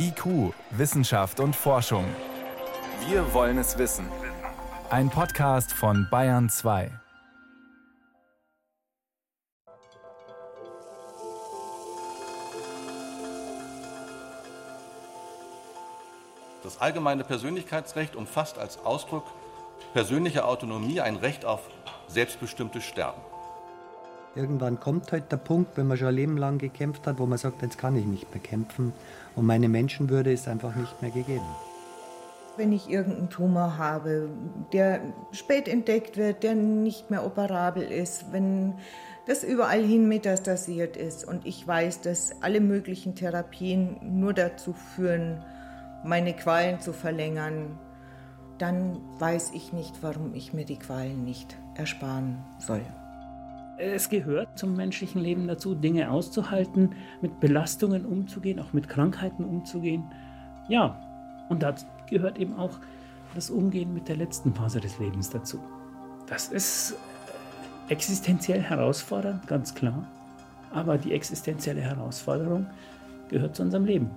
IQ, Wissenschaft und Forschung. Wir wollen es wissen. Ein Podcast von Bayern 2. Das allgemeine Persönlichkeitsrecht umfasst als Ausdruck persönlicher Autonomie ein Recht auf selbstbestimmtes Sterben. Irgendwann kommt halt der Punkt, wenn man schon ein Leben lang gekämpft hat, wo man sagt, jetzt kann ich nicht mehr kämpfen und meine Menschenwürde ist einfach nicht mehr gegeben. Wenn ich irgendeinen Tumor habe, der spät entdeckt wird, der nicht mehr operabel ist, wenn das überall hin metastasiert ist und ich weiß, dass alle möglichen Therapien nur dazu führen, meine Qualen zu verlängern, dann weiß ich nicht, warum ich mir die Qualen nicht ersparen soll. Es gehört zum menschlichen Leben dazu, Dinge auszuhalten, mit Belastungen umzugehen, auch mit Krankheiten umzugehen. Ja, und da gehört eben auch das Umgehen mit der letzten Phase des Lebens dazu. Das ist existenziell herausfordernd, ganz klar. Aber die existenzielle Herausforderung gehört zu unserem Leben.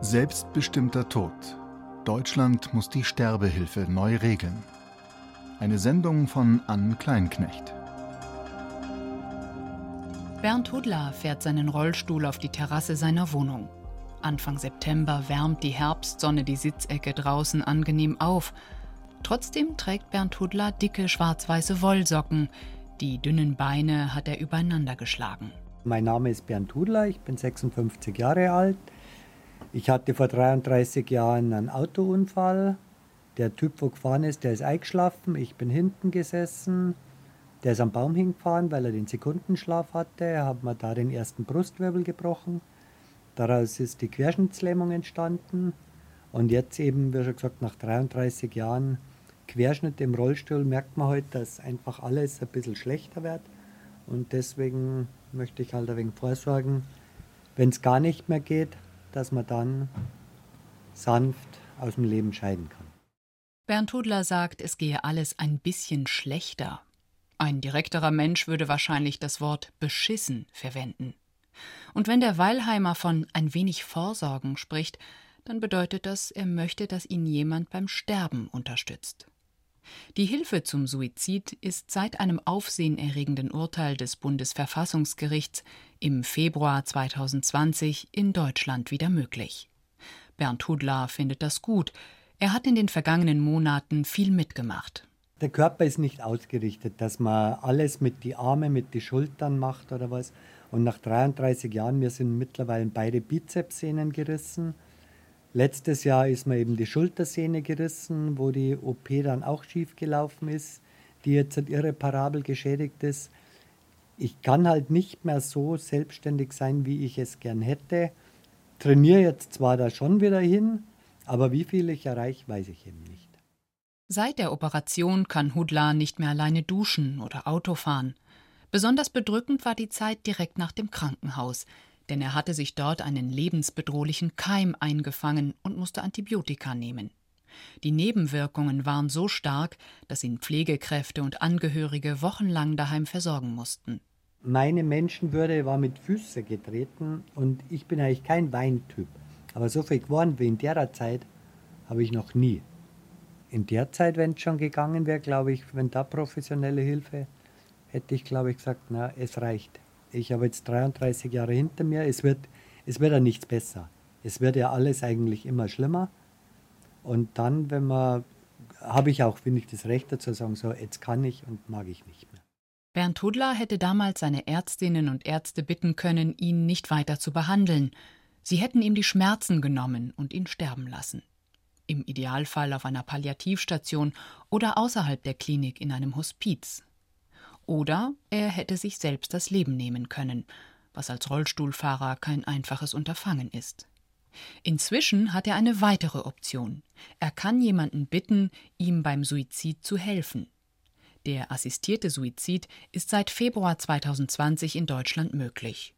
Selbstbestimmter Tod. Deutschland muss die Sterbehilfe neu regeln. Eine Sendung von Ann Kleinknecht. Bernd Hudler fährt seinen Rollstuhl auf die Terrasse seiner Wohnung. Anfang September wärmt die Herbstsonne die Sitzecke draußen angenehm auf. Trotzdem trägt Bernd Hudler dicke schwarz-weiße Wollsocken. Die dünnen Beine hat er übereinander geschlagen. Mein Name ist Bernd Hudler, ich bin 56 Jahre alt. Ich hatte vor 33 Jahren einen Autounfall, der Typ, wo gefahren ist, der ist eingeschlafen. Ich bin hinten gesessen. Der ist am Baum hingefahren, weil er den Sekundenschlaf hatte. Hat mir da den ersten Brustwirbel gebrochen. Daraus ist die Querschnittslähmung entstanden. Und jetzt eben, wie schon gesagt, nach 33 Jahren Querschnitt im Rollstuhl merkt man heute, halt, dass einfach alles ein bisschen schlechter wird. Und deswegen möchte ich halt ein wenig vorsorgen, wenn es gar nicht mehr geht, dass man dann sanft aus dem Leben scheiden kann. Bernd Hudler sagt, es gehe alles ein bisschen schlechter. Ein direkterer Mensch würde wahrscheinlich das Wort beschissen verwenden. Und wenn der Weilheimer von ein wenig Vorsorgen spricht, dann bedeutet das, er möchte, dass ihn jemand beim Sterben unterstützt. Die Hilfe zum Suizid ist seit einem aufsehenerregenden Urteil des Bundesverfassungsgerichts im Februar 2020 in Deutschland wieder möglich. Bernd Hudler findet das gut, er hat in den vergangenen Monaten viel mitgemacht. Der Körper ist nicht ausgerichtet, dass man alles mit die Arme, mit die Schultern macht oder was. Und nach 33 Jahren, mir sind mittlerweile beide Bizepssehnen gerissen. Letztes Jahr ist mir eben die Schultersehne gerissen, wo die OP dann auch schief gelaufen ist, die jetzt irreparabel geschädigt ist. Ich kann halt nicht mehr so selbstständig sein, wie ich es gern hätte. Trainiere jetzt zwar da schon wieder hin, aber wie viel ich erreiche, weiß ich eben nicht. Seit der Operation kann Hudla nicht mehr alleine duschen oder Auto fahren. Besonders bedrückend war die Zeit direkt nach dem Krankenhaus, denn er hatte sich dort einen lebensbedrohlichen Keim eingefangen und musste Antibiotika nehmen. Die Nebenwirkungen waren so stark, dass ihn Pflegekräfte und Angehörige wochenlang daheim versorgen mussten. Meine Menschenwürde war mit Füßen getreten und ich bin eigentlich kein Weintyp. Aber so viel geworden wie in der Zeit habe ich noch nie. In der Zeit, wenn es schon gegangen wäre, glaube ich, wenn da professionelle Hilfe, hätte ich, glaube ich, gesagt, na, es reicht. Ich habe jetzt 33 Jahre hinter mir, es wird, es wird ja nichts besser. Es wird ja alles eigentlich immer schlimmer. Und dann, wenn man, habe ich auch, finde ich, das Recht dazu zu sagen, so, jetzt kann ich und mag ich nicht mehr. Bernd Hudler hätte damals seine Ärztinnen und Ärzte bitten können, ihn nicht weiter zu behandeln. Sie hätten ihm die Schmerzen genommen und ihn sterben lassen. Im Idealfall auf einer Palliativstation oder außerhalb der Klinik in einem Hospiz. Oder er hätte sich selbst das Leben nehmen können, was als Rollstuhlfahrer kein einfaches Unterfangen ist. Inzwischen hat er eine weitere Option. Er kann jemanden bitten, ihm beim Suizid zu helfen. Der assistierte Suizid ist seit Februar 2020 in Deutschland möglich.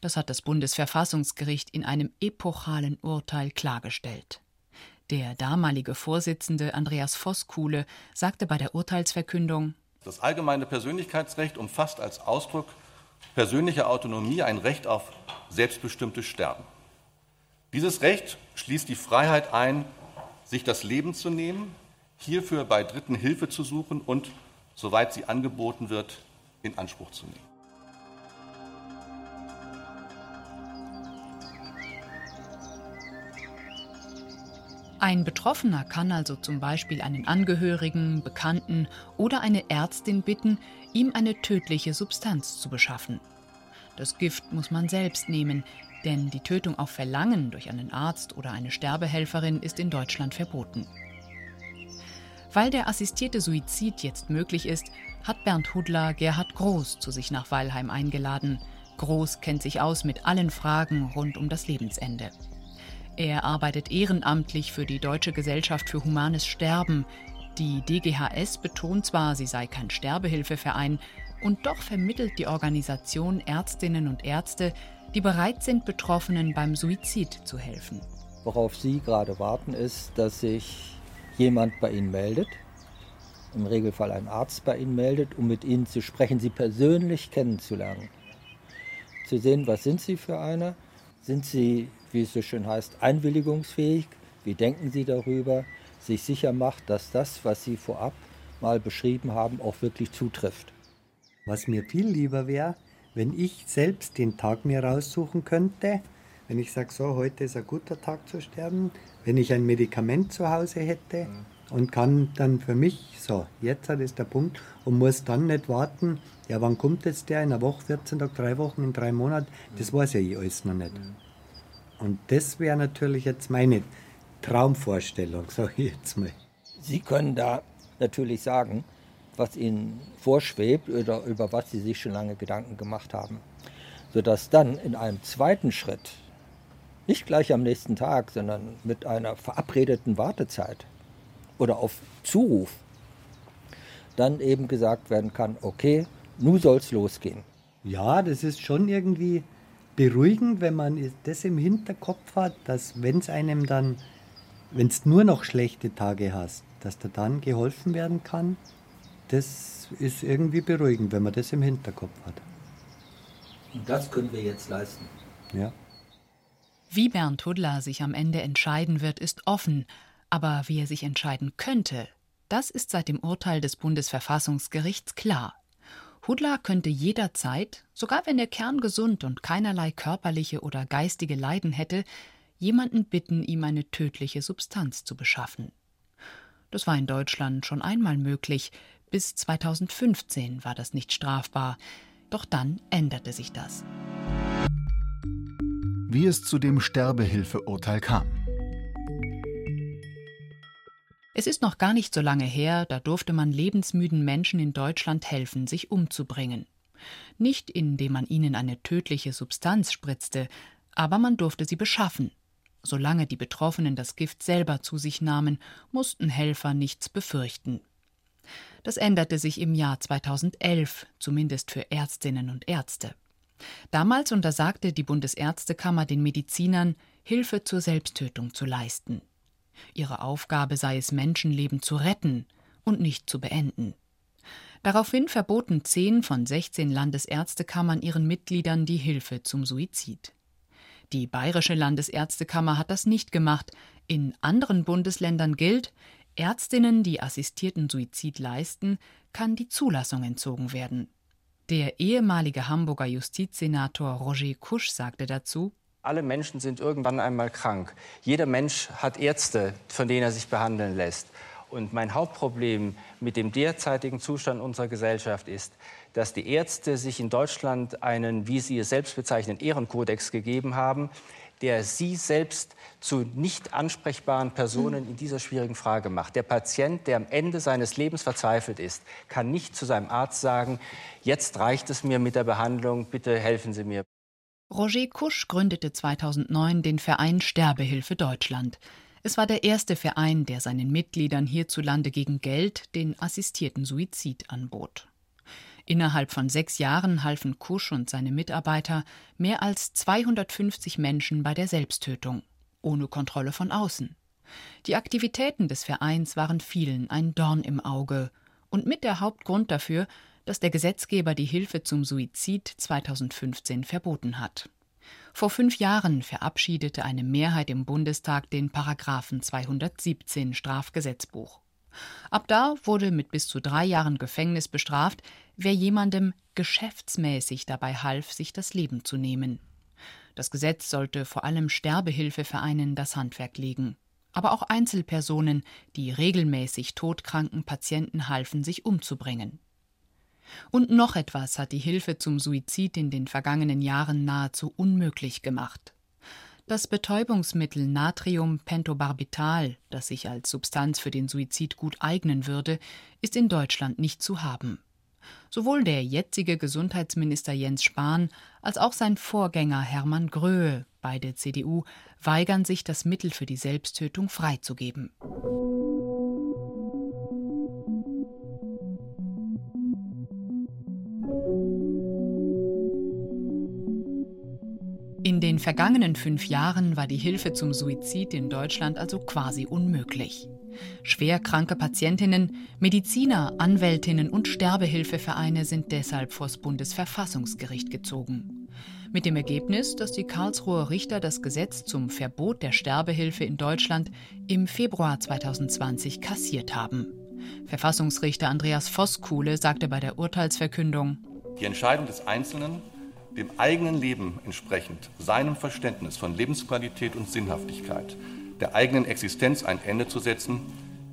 Das hat das Bundesverfassungsgericht in einem epochalen Urteil klargestellt. Der damalige Vorsitzende Andreas Voskuhle sagte bei der Urteilsverkündung Das allgemeine Persönlichkeitsrecht umfasst als Ausdruck persönlicher Autonomie ein Recht auf selbstbestimmtes Sterben. Dieses Recht schließt die Freiheit ein, sich das Leben zu nehmen, hierfür bei Dritten Hilfe zu suchen und, soweit sie angeboten wird, in Anspruch zu nehmen. Ein Betroffener kann also zum Beispiel einen Angehörigen, Bekannten oder eine Ärztin bitten, ihm eine tödliche Substanz zu beschaffen. Das Gift muss man selbst nehmen, denn die Tötung auf Verlangen durch einen Arzt oder eine Sterbehelferin ist in Deutschland verboten. Weil der assistierte Suizid jetzt möglich ist, hat Bernd Hudler Gerhard Groß zu sich nach Weilheim eingeladen. Groß kennt sich aus mit allen Fragen rund um das Lebensende. Er arbeitet ehrenamtlich für die Deutsche Gesellschaft für Humanes Sterben. Die DGHS betont zwar, sie sei kein Sterbehilfeverein, und doch vermittelt die Organisation Ärztinnen und Ärzte, die bereit sind, Betroffenen beim Suizid zu helfen. Worauf Sie gerade warten, ist, dass sich jemand bei Ihnen meldet, im Regelfall ein Arzt bei Ihnen meldet, um mit Ihnen zu sprechen, Sie persönlich kennenzulernen. Zu sehen, was sind Sie für einer? Sind Sie, wie es so schön heißt, einwilligungsfähig? Wie denken Sie darüber? Sich sicher macht, dass das, was Sie vorab mal beschrieben haben, auch wirklich zutrifft. Was mir viel lieber wäre, wenn ich selbst den Tag mir raussuchen könnte, wenn ich sage, so, heute ist ein guter Tag zu sterben, wenn ich ein Medikament zu Hause hätte und kann dann für mich, so, jetzt ist der Punkt und muss dann nicht warten, ja, wann kommt jetzt der, in einer Woche, 14 Tage, drei Wochen, in drei Monaten, das weiß ja ich alles noch nicht. Und das wäre natürlich jetzt meine Traumvorstellung, sage ich jetzt mal. Sie können da natürlich sagen, was ihnen vorschwebt oder über was sie sich schon lange Gedanken gemacht haben. Sodass dann in einem zweiten Schritt, nicht gleich am nächsten Tag, sondern mit einer verabredeten Wartezeit oder auf Zuruf, dann eben gesagt werden kann, okay, nun soll es losgehen. Ja, das ist schon irgendwie beruhigend, wenn man das im Hinterkopf hat, dass wenn es einem dann, wenn es nur noch schlechte Tage hast, dass da dann geholfen werden kann das ist irgendwie beruhigend, wenn man das im Hinterkopf hat. Und das können wir jetzt leisten. Ja. Wie Bernd Hudler sich am Ende entscheiden wird, ist offen. Aber wie er sich entscheiden könnte, das ist seit dem Urteil des Bundesverfassungsgerichts klar. Hudler könnte jederzeit, sogar wenn er kerngesund und keinerlei körperliche oder geistige Leiden hätte, jemanden bitten, ihm eine tödliche Substanz zu beschaffen. Das war in Deutschland schon einmal möglich, bis 2015 war das nicht strafbar. Doch dann änderte sich das. Wie es zu dem Sterbehilfeurteil kam. Es ist noch gar nicht so lange her, da durfte man lebensmüden Menschen in Deutschland helfen, sich umzubringen. Nicht indem man ihnen eine tödliche Substanz spritzte, aber man durfte sie beschaffen. Solange die Betroffenen das Gift selber zu sich nahmen, mussten Helfer nichts befürchten. Das änderte sich im Jahr 2011, zumindest für Ärztinnen und Ärzte. Damals untersagte die Bundesärztekammer den Medizinern, Hilfe zur Selbsttötung zu leisten. Ihre Aufgabe sei es, Menschenleben zu retten und nicht zu beenden. Daraufhin verboten zehn von 16 Landesärztekammern ihren Mitgliedern die Hilfe zum Suizid. Die Bayerische Landesärztekammer hat das nicht gemacht. In anderen Bundesländern gilt, Ärztinnen, die assistierten Suizid leisten, kann die Zulassung entzogen werden. Der ehemalige Hamburger Justizsenator Roger Kusch sagte dazu, alle Menschen sind irgendwann einmal krank. Jeder Mensch hat Ärzte, von denen er sich behandeln lässt. Und mein Hauptproblem mit dem derzeitigen Zustand unserer Gesellschaft ist, dass die Ärzte sich in Deutschland einen, wie sie es selbst bezeichnen, Ehrenkodex gegeben haben, der Sie selbst zu nicht ansprechbaren Personen in dieser schwierigen Frage macht. Der Patient, der am Ende seines Lebens verzweifelt ist, kann nicht zu seinem Arzt sagen, jetzt reicht es mir mit der Behandlung, bitte helfen Sie mir. Roger Kusch gründete 2009 den Verein Sterbehilfe Deutschland. Es war der erste Verein, der seinen Mitgliedern hierzulande gegen Geld den assistierten Suizid anbot. Innerhalb von sechs Jahren halfen Kusch und seine Mitarbeiter mehr als 250 Menschen bei der Selbsttötung, ohne Kontrolle von außen. Die Aktivitäten des Vereins waren vielen ein Dorn im Auge und mit der Hauptgrund dafür, dass der Gesetzgeber die Hilfe zum Suizid 2015 verboten hat. Vor fünf Jahren verabschiedete eine Mehrheit im Bundestag den Paragraphen 217 Strafgesetzbuch. Ab da wurde mit bis zu drei Jahren Gefängnis bestraft, wer jemandem geschäftsmäßig dabei half, sich das Leben zu nehmen. Das Gesetz sollte vor allem Sterbehilfevereinen das Handwerk legen. Aber auch Einzelpersonen, die regelmäßig todkranken Patienten halfen, sich umzubringen. Und noch etwas hat die Hilfe zum Suizid in den vergangenen Jahren nahezu unmöglich gemacht. Das Betäubungsmittel Natriumpentobarbital, das sich als Substanz für den Suizid gut eignen würde, ist in Deutschland nicht zu haben. Sowohl der jetzige Gesundheitsminister Jens Spahn als auch sein Vorgänger Hermann Gröhe, beide CDU, weigern sich, das Mittel für die Selbsttötung freizugeben. In den vergangenen fünf Jahren war die Hilfe zum Suizid in Deutschland also quasi unmöglich. Schwerkranke Patientinnen, Mediziner, Anwältinnen und Sterbehilfevereine sind deshalb vors Bundesverfassungsgericht gezogen. Mit dem Ergebnis, dass die Karlsruher Richter das Gesetz zum Verbot der Sterbehilfe in Deutschland im Februar 2020 kassiert haben. Verfassungsrichter Andreas Voskuhle sagte bei der Urteilsverkündung: Die Entscheidung des Einzelnen dem eigenen Leben entsprechend, seinem Verständnis von Lebensqualität und Sinnhaftigkeit, der eigenen Existenz ein Ende zu setzen,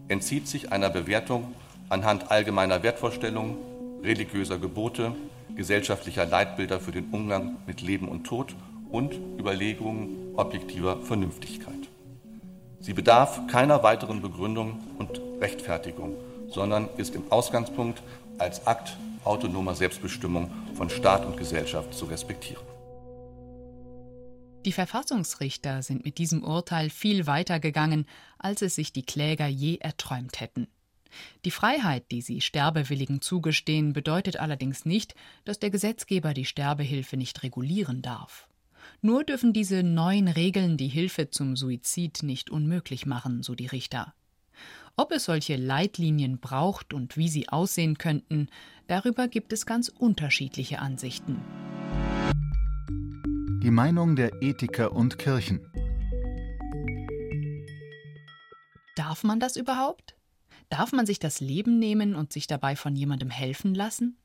entzieht sich einer Bewertung anhand allgemeiner Wertvorstellungen, religiöser Gebote, gesellschaftlicher Leitbilder für den Umgang mit Leben und Tod und Überlegungen objektiver Vernünftigkeit. Sie bedarf keiner weiteren Begründung und Rechtfertigung, sondern ist im Ausgangspunkt als Akt autonomer Selbstbestimmung von Staat und Gesellschaft zu respektieren. Die Verfassungsrichter sind mit diesem Urteil viel weiter gegangen, als es sich die Kläger je erträumt hätten. Die Freiheit, die sie Sterbewilligen zugestehen, bedeutet allerdings nicht, dass der Gesetzgeber die Sterbehilfe nicht regulieren darf. Nur dürfen diese neuen Regeln die Hilfe zum Suizid nicht unmöglich machen, so die Richter. Ob es solche Leitlinien braucht und wie sie aussehen könnten, darüber gibt es ganz unterschiedliche Ansichten. Die Meinung der Ethiker und Kirchen. Darf man das überhaupt? Darf man sich das Leben nehmen und sich dabei von jemandem helfen lassen?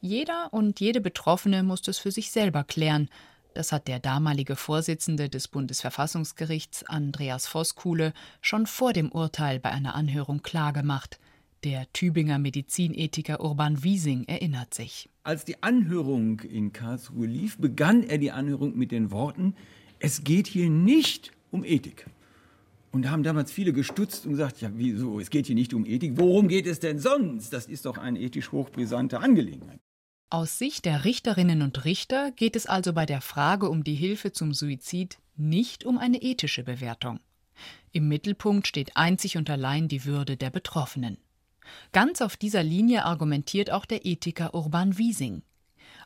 Jeder und jede Betroffene muss das für sich selber klären, das hat der damalige Vorsitzende des Bundesverfassungsgerichts Andreas Voskuhle schon vor dem Urteil bei einer Anhörung klargemacht. Der Tübinger Medizinethiker Urban Wiesing erinnert sich. Als die Anhörung in Karlsruhe lief, begann er die Anhörung mit den Worten, es geht hier nicht um Ethik. Und da haben damals viele gestutzt und gesagt, ja, wieso, es geht hier nicht um Ethik, worum geht es denn sonst? Das ist doch eine ethisch hochbrisante Angelegenheit. Aus Sicht der Richterinnen und Richter geht es also bei der Frage um die Hilfe zum Suizid nicht um eine ethische Bewertung. Im Mittelpunkt steht einzig und allein die Würde der Betroffenen. Ganz auf dieser Linie argumentiert auch der Ethiker Urban Wiesing.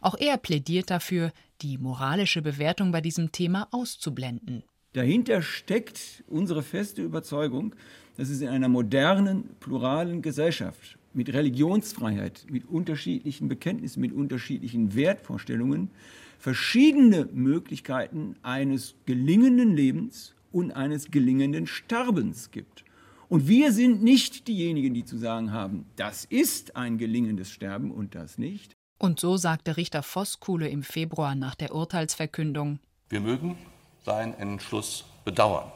Auch er plädiert dafür, die moralische Bewertung bei diesem Thema auszublenden. Dahinter steckt unsere feste Überzeugung, dass es in einer modernen, pluralen Gesellschaft mit Religionsfreiheit, mit unterschiedlichen Bekenntnissen, mit unterschiedlichen Wertvorstellungen verschiedene Möglichkeiten eines gelingenden Lebens und eines gelingenden Sterbens gibt. Und wir sind nicht diejenigen, die zu sagen haben, das ist ein gelingendes Sterben und das nicht. Und so sagte Richter Voskuhle im Februar nach der Urteilsverkündung. Wir mögen seinen Entschluss bedauern.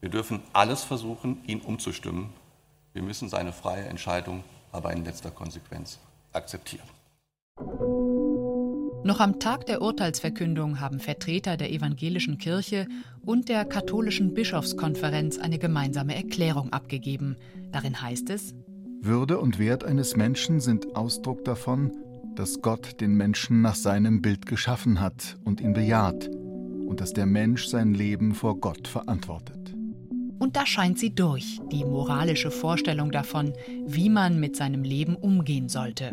Wir dürfen alles versuchen, ihn umzustimmen, wir müssen seine freie Entscheidung aber in letzter Konsequenz akzeptieren. Noch am Tag der Urteilsverkündung haben Vertreter der evangelischen Kirche und der katholischen Bischofskonferenz eine gemeinsame Erklärung abgegeben. Darin heißt es Würde und Wert eines Menschen sind Ausdruck davon, dass Gott den Menschen nach seinem Bild geschaffen hat und ihn bejaht und dass der Mensch sein Leben vor Gott verantwortet. Und da scheint sie durch, die moralische Vorstellung davon, wie man mit seinem Leben umgehen sollte.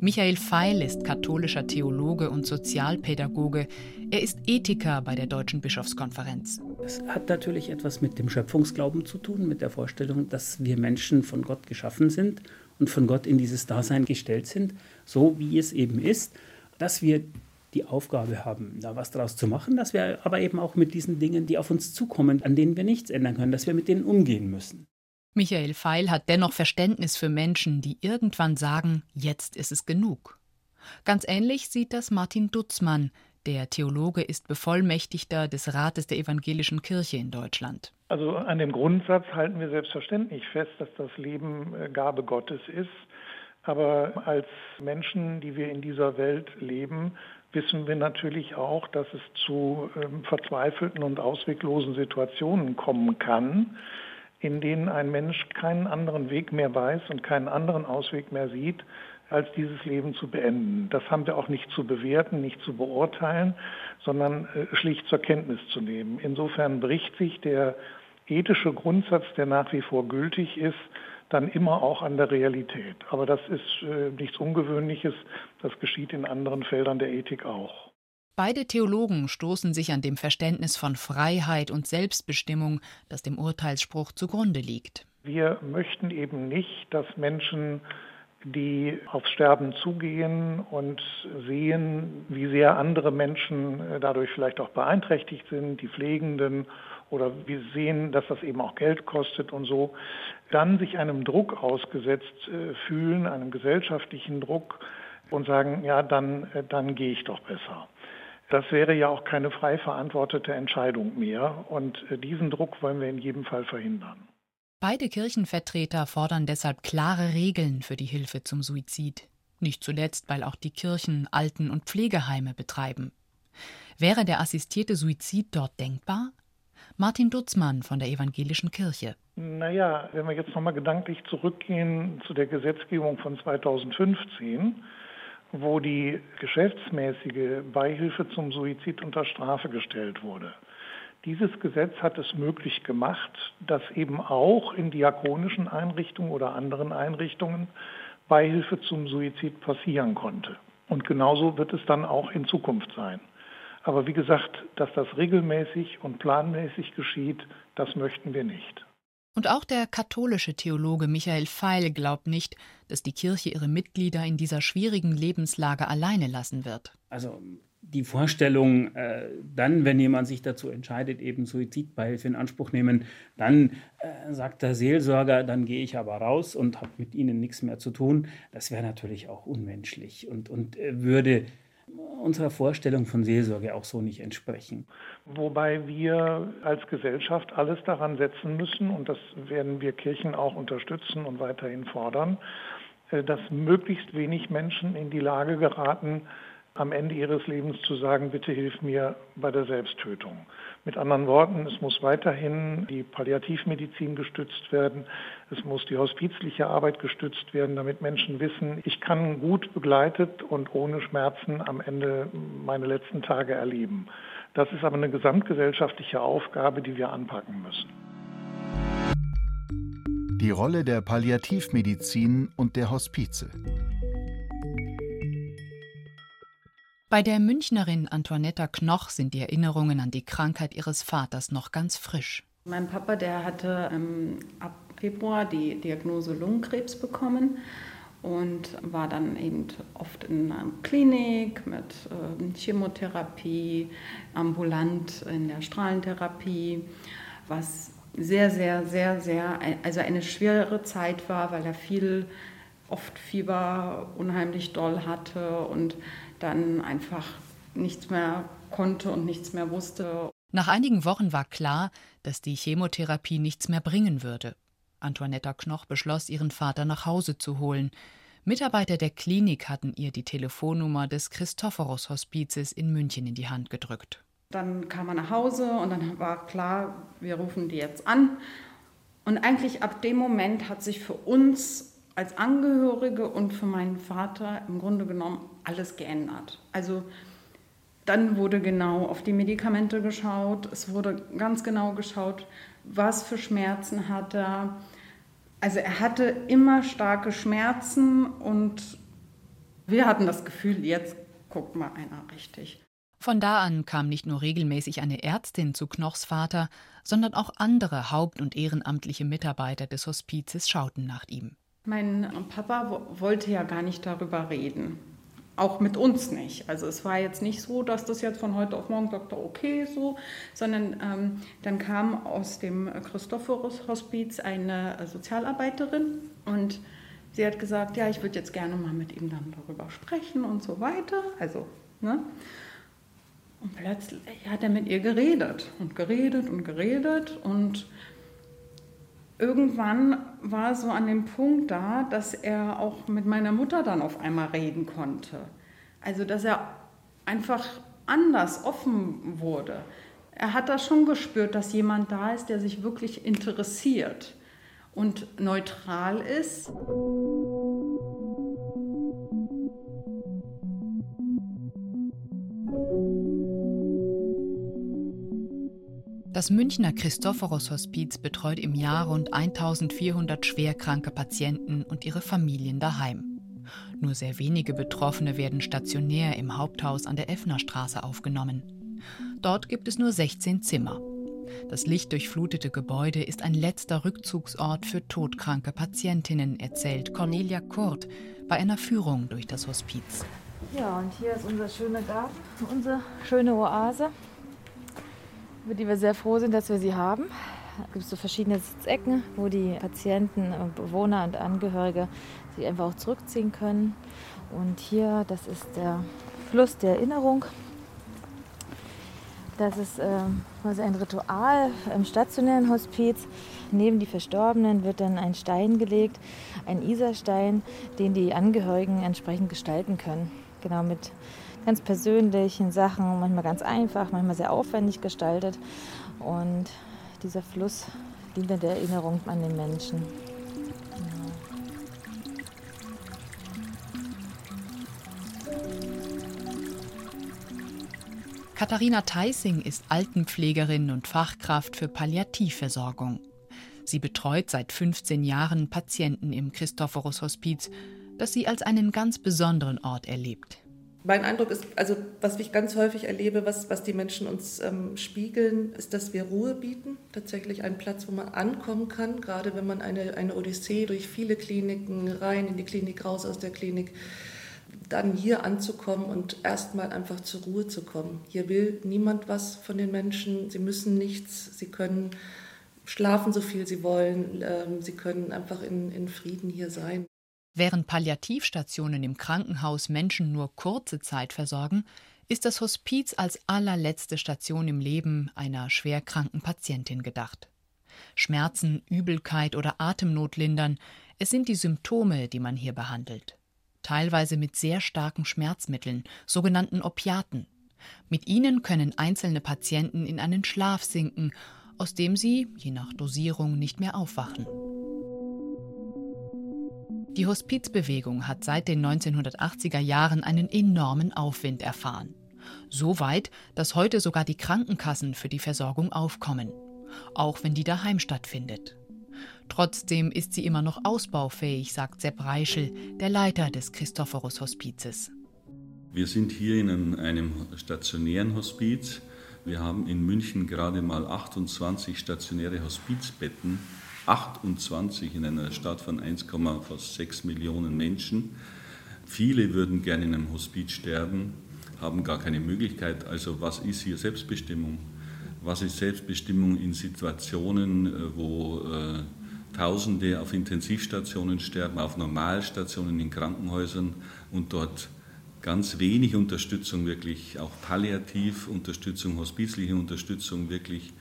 Michael Feil ist katholischer Theologe und Sozialpädagoge. Er ist Ethiker bei der Deutschen Bischofskonferenz. Es hat natürlich etwas mit dem Schöpfungsglauben zu tun, mit der Vorstellung, dass wir Menschen von Gott geschaffen sind und von Gott in dieses Dasein gestellt sind, so wie es eben ist, dass wir die Aufgabe haben, da was draus zu machen, dass wir aber eben auch mit diesen Dingen, die auf uns zukommen, an denen wir nichts ändern können, dass wir mit denen umgehen müssen. Michael Feil hat dennoch Verständnis für Menschen, die irgendwann sagen, jetzt ist es genug. Ganz ähnlich sieht das Martin Dutzmann. Der Theologe ist Bevollmächtigter des Rates der Evangelischen Kirche in Deutschland. Also an dem Grundsatz halten wir selbstverständlich fest, dass das Leben äh, Gabe Gottes ist. Aber als Menschen, die wir in dieser Welt leben, wissen wir natürlich auch, dass es zu ähm, verzweifelten und ausweglosen Situationen kommen kann, in denen ein Mensch keinen anderen Weg mehr weiß und keinen anderen Ausweg mehr sieht, als dieses Leben zu beenden. Das haben wir auch nicht zu bewerten, nicht zu beurteilen, sondern äh, schlicht zur Kenntnis zu nehmen. Insofern bricht sich der ethische Grundsatz, der nach wie vor gültig ist, dann immer auch an der Realität. Aber das ist äh, nichts Ungewöhnliches, das geschieht in anderen Feldern der Ethik auch. Beide Theologen stoßen sich an dem Verständnis von Freiheit und Selbstbestimmung, das dem Urteilsspruch zugrunde liegt. Wir möchten eben nicht, dass Menschen, die aufs Sterben zugehen und sehen, wie sehr andere Menschen äh, dadurch vielleicht auch beeinträchtigt sind, die Pflegenden oder wir sehen, dass das eben auch Geld kostet und so, dann sich einem Druck ausgesetzt äh, fühlen, einem gesellschaftlichen Druck und sagen, ja, dann, äh, dann gehe ich doch besser. Das wäre ja auch keine frei verantwortete Entscheidung mehr und äh, diesen Druck wollen wir in jedem Fall verhindern. Beide Kirchenvertreter fordern deshalb klare Regeln für die Hilfe zum Suizid. Nicht zuletzt, weil auch die Kirchen Alten- und Pflegeheime betreiben. Wäre der assistierte Suizid dort denkbar? Martin Dutzmann von der Evangelischen Kirche. Naja, wenn wir jetzt nochmal gedanklich zurückgehen zu der Gesetzgebung von 2015, wo die geschäftsmäßige Beihilfe zum Suizid unter Strafe gestellt wurde. Dieses Gesetz hat es möglich gemacht, dass eben auch in diakonischen Einrichtungen oder anderen Einrichtungen Beihilfe zum Suizid passieren konnte. Und genauso wird es dann auch in Zukunft sein. Aber wie gesagt, dass das regelmäßig und planmäßig geschieht, das möchten wir nicht. Und auch der katholische Theologe Michael Feil glaubt nicht, dass die Kirche ihre Mitglieder in dieser schwierigen Lebenslage alleine lassen wird. Also die Vorstellung, äh, dann, wenn jemand sich dazu entscheidet, eben Suizidbeihilfe in Anspruch nehmen, dann äh, sagt der Seelsorger, dann gehe ich aber raus und habe mit ihnen nichts mehr zu tun, das wäre natürlich auch unmenschlich und, und äh, würde unserer Vorstellung von Seelsorge auch so nicht entsprechen. Wobei wir als Gesellschaft alles daran setzen müssen, und das werden wir Kirchen auch unterstützen und weiterhin fordern, äh, dass möglichst wenig Menschen in die Lage geraten, am Ende ihres Lebens zu sagen, bitte hilf mir bei der Selbsttötung. Mit anderen Worten, es muss weiterhin die Palliativmedizin gestützt werden, es muss die hospizliche Arbeit gestützt werden, damit Menschen wissen, ich kann gut begleitet und ohne Schmerzen am Ende meine letzten Tage erleben. Das ist aber eine gesamtgesellschaftliche Aufgabe, die wir anpacken müssen. Die Rolle der Palliativmedizin und der Hospize. Bei der Münchnerin Antoinetta Knoch sind die Erinnerungen an die Krankheit ihres Vaters noch ganz frisch. Mein Papa, der hatte ähm, ab Februar die Diagnose Lungenkrebs bekommen und war dann eben oft in einer Klinik mit äh, Chemotherapie, ambulant in der Strahlentherapie, was sehr, sehr, sehr, sehr, also eine schwere Zeit war, weil er viel, oft Fieber unheimlich doll hatte und dann einfach nichts mehr konnte und nichts mehr wusste. Nach einigen Wochen war klar, dass die Chemotherapie nichts mehr bringen würde. Antoinetta Knoch beschloss, ihren Vater nach Hause zu holen. Mitarbeiter der Klinik hatten ihr die Telefonnummer des Christophorus Hospizes in München in die Hand gedrückt. Dann kam er nach Hause und dann war klar, wir rufen die jetzt an. Und eigentlich ab dem Moment hat sich für uns als Angehörige und für meinen Vater im Grunde genommen alles geändert. Also dann wurde genau auf die Medikamente geschaut, es wurde ganz genau geschaut, was für Schmerzen hat er. Also er hatte immer starke Schmerzen und wir hatten das Gefühl, jetzt guckt mal einer richtig. Von da an kam nicht nur regelmäßig eine Ärztin zu Knochs Vater, sondern auch andere haupt- und ehrenamtliche Mitarbeiter des Hospizes schauten nach ihm. Mein Papa wollte ja gar nicht darüber reden. Auch mit uns nicht. Also es war jetzt nicht so, dass das jetzt von heute auf morgen sagte, okay, so, sondern ähm, dann kam aus dem Christophorus-Hospiz eine Sozialarbeiterin und sie hat gesagt, ja, ich würde jetzt gerne mal mit ihm dann darüber sprechen und so weiter. Also, ne? Und plötzlich hat er mit ihr geredet und geredet und geredet und irgendwann war so an dem Punkt da, dass er auch mit meiner Mutter dann auf einmal reden konnte. Also dass er einfach anders offen wurde. Er hat da schon gespürt, dass jemand da ist, der sich wirklich interessiert und neutral ist. Das Münchner Christophorus Hospiz betreut im Jahr rund 1400 schwerkranke Patienten und ihre Familien daheim. Nur sehr wenige Betroffene werden stationär im Haupthaus an der Effnerstraße aufgenommen. Dort gibt es nur 16 Zimmer. Das lichtdurchflutete Gebäude ist ein letzter Rückzugsort für todkranke Patientinnen, erzählt Cornelia Kurt bei einer Führung durch das Hospiz. Ja, und hier ist unser schöner Garten, unsere schöne Oase über die wir sehr froh sind, dass wir sie haben. Es gibt so verschiedene Sitzecken, wo die Patienten, Bewohner und Angehörige sich einfach auch zurückziehen können. Und hier, das ist der Fluss der Erinnerung. Das ist äh, quasi ein Ritual im stationären Hospiz. Neben die Verstorbenen wird dann ein Stein gelegt, ein Isarstein, den die Angehörigen entsprechend gestalten können. Genau mit ganz persönlichen Sachen, manchmal ganz einfach, manchmal sehr aufwendig gestaltet. Und dieser Fluss dient der Erinnerung an den Menschen. Katharina Theissing ist Altenpflegerin und Fachkraft für Palliativversorgung. Sie betreut seit 15 Jahren Patienten im Christophorus Hospiz, das sie als einen ganz besonderen Ort erlebt mein Eindruck ist, also was ich ganz häufig erlebe, was, was die Menschen uns ähm, spiegeln, ist, dass wir Ruhe bieten. Tatsächlich einen Platz, wo man ankommen kann, gerade wenn man eine, eine Odyssee durch viele Kliniken rein in die Klinik, raus aus der Klinik, dann hier anzukommen und erstmal einfach zur Ruhe zu kommen. Hier will niemand was von den Menschen, sie müssen nichts, sie können schlafen so viel sie wollen, ähm, sie können einfach in, in Frieden hier sein. Während Palliativstationen im Krankenhaus Menschen nur kurze Zeit versorgen, ist das Hospiz als allerletzte Station im Leben einer schwerkranken Patientin gedacht. Schmerzen, Übelkeit oder Atemnot lindern, es sind die Symptome, die man hier behandelt. Teilweise mit sehr starken Schmerzmitteln, sogenannten Opiaten. Mit ihnen können einzelne Patienten in einen Schlaf sinken, aus dem sie, je nach Dosierung, nicht mehr aufwachen. Die Hospizbewegung hat seit den 1980er Jahren einen enormen Aufwind erfahren. So weit, dass heute sogar die Krankenkassen für die Versorgung aufkommen, auch wenn die daheim stattfindet. Trotzdem ist sie immer noch ausbaufähig, sagt Sepp Reischel, der Leiter des Christophorus Hospizes. Wir sind hier in einem stationären Hospiz. Wir haben in München gerade mal 28 stationäre Hospizbetten 28 in einer Stadt von 1,6 Millionen Menschen. Viele würden gerne in einem Hospiz sterben, haben gar keine Möglichkeit. Also was ist hier Selbstbestimmung? Was ist Selbstbestimmung in Situationen, äh, wo äh, Tausende auf Intensivstationen sterben, auf Normalstationen in Krankenhäusern und dort ganz wenig Unterstützung, wirklich auch palliativ Unterstützung, hospizliche Unterstützung wirklich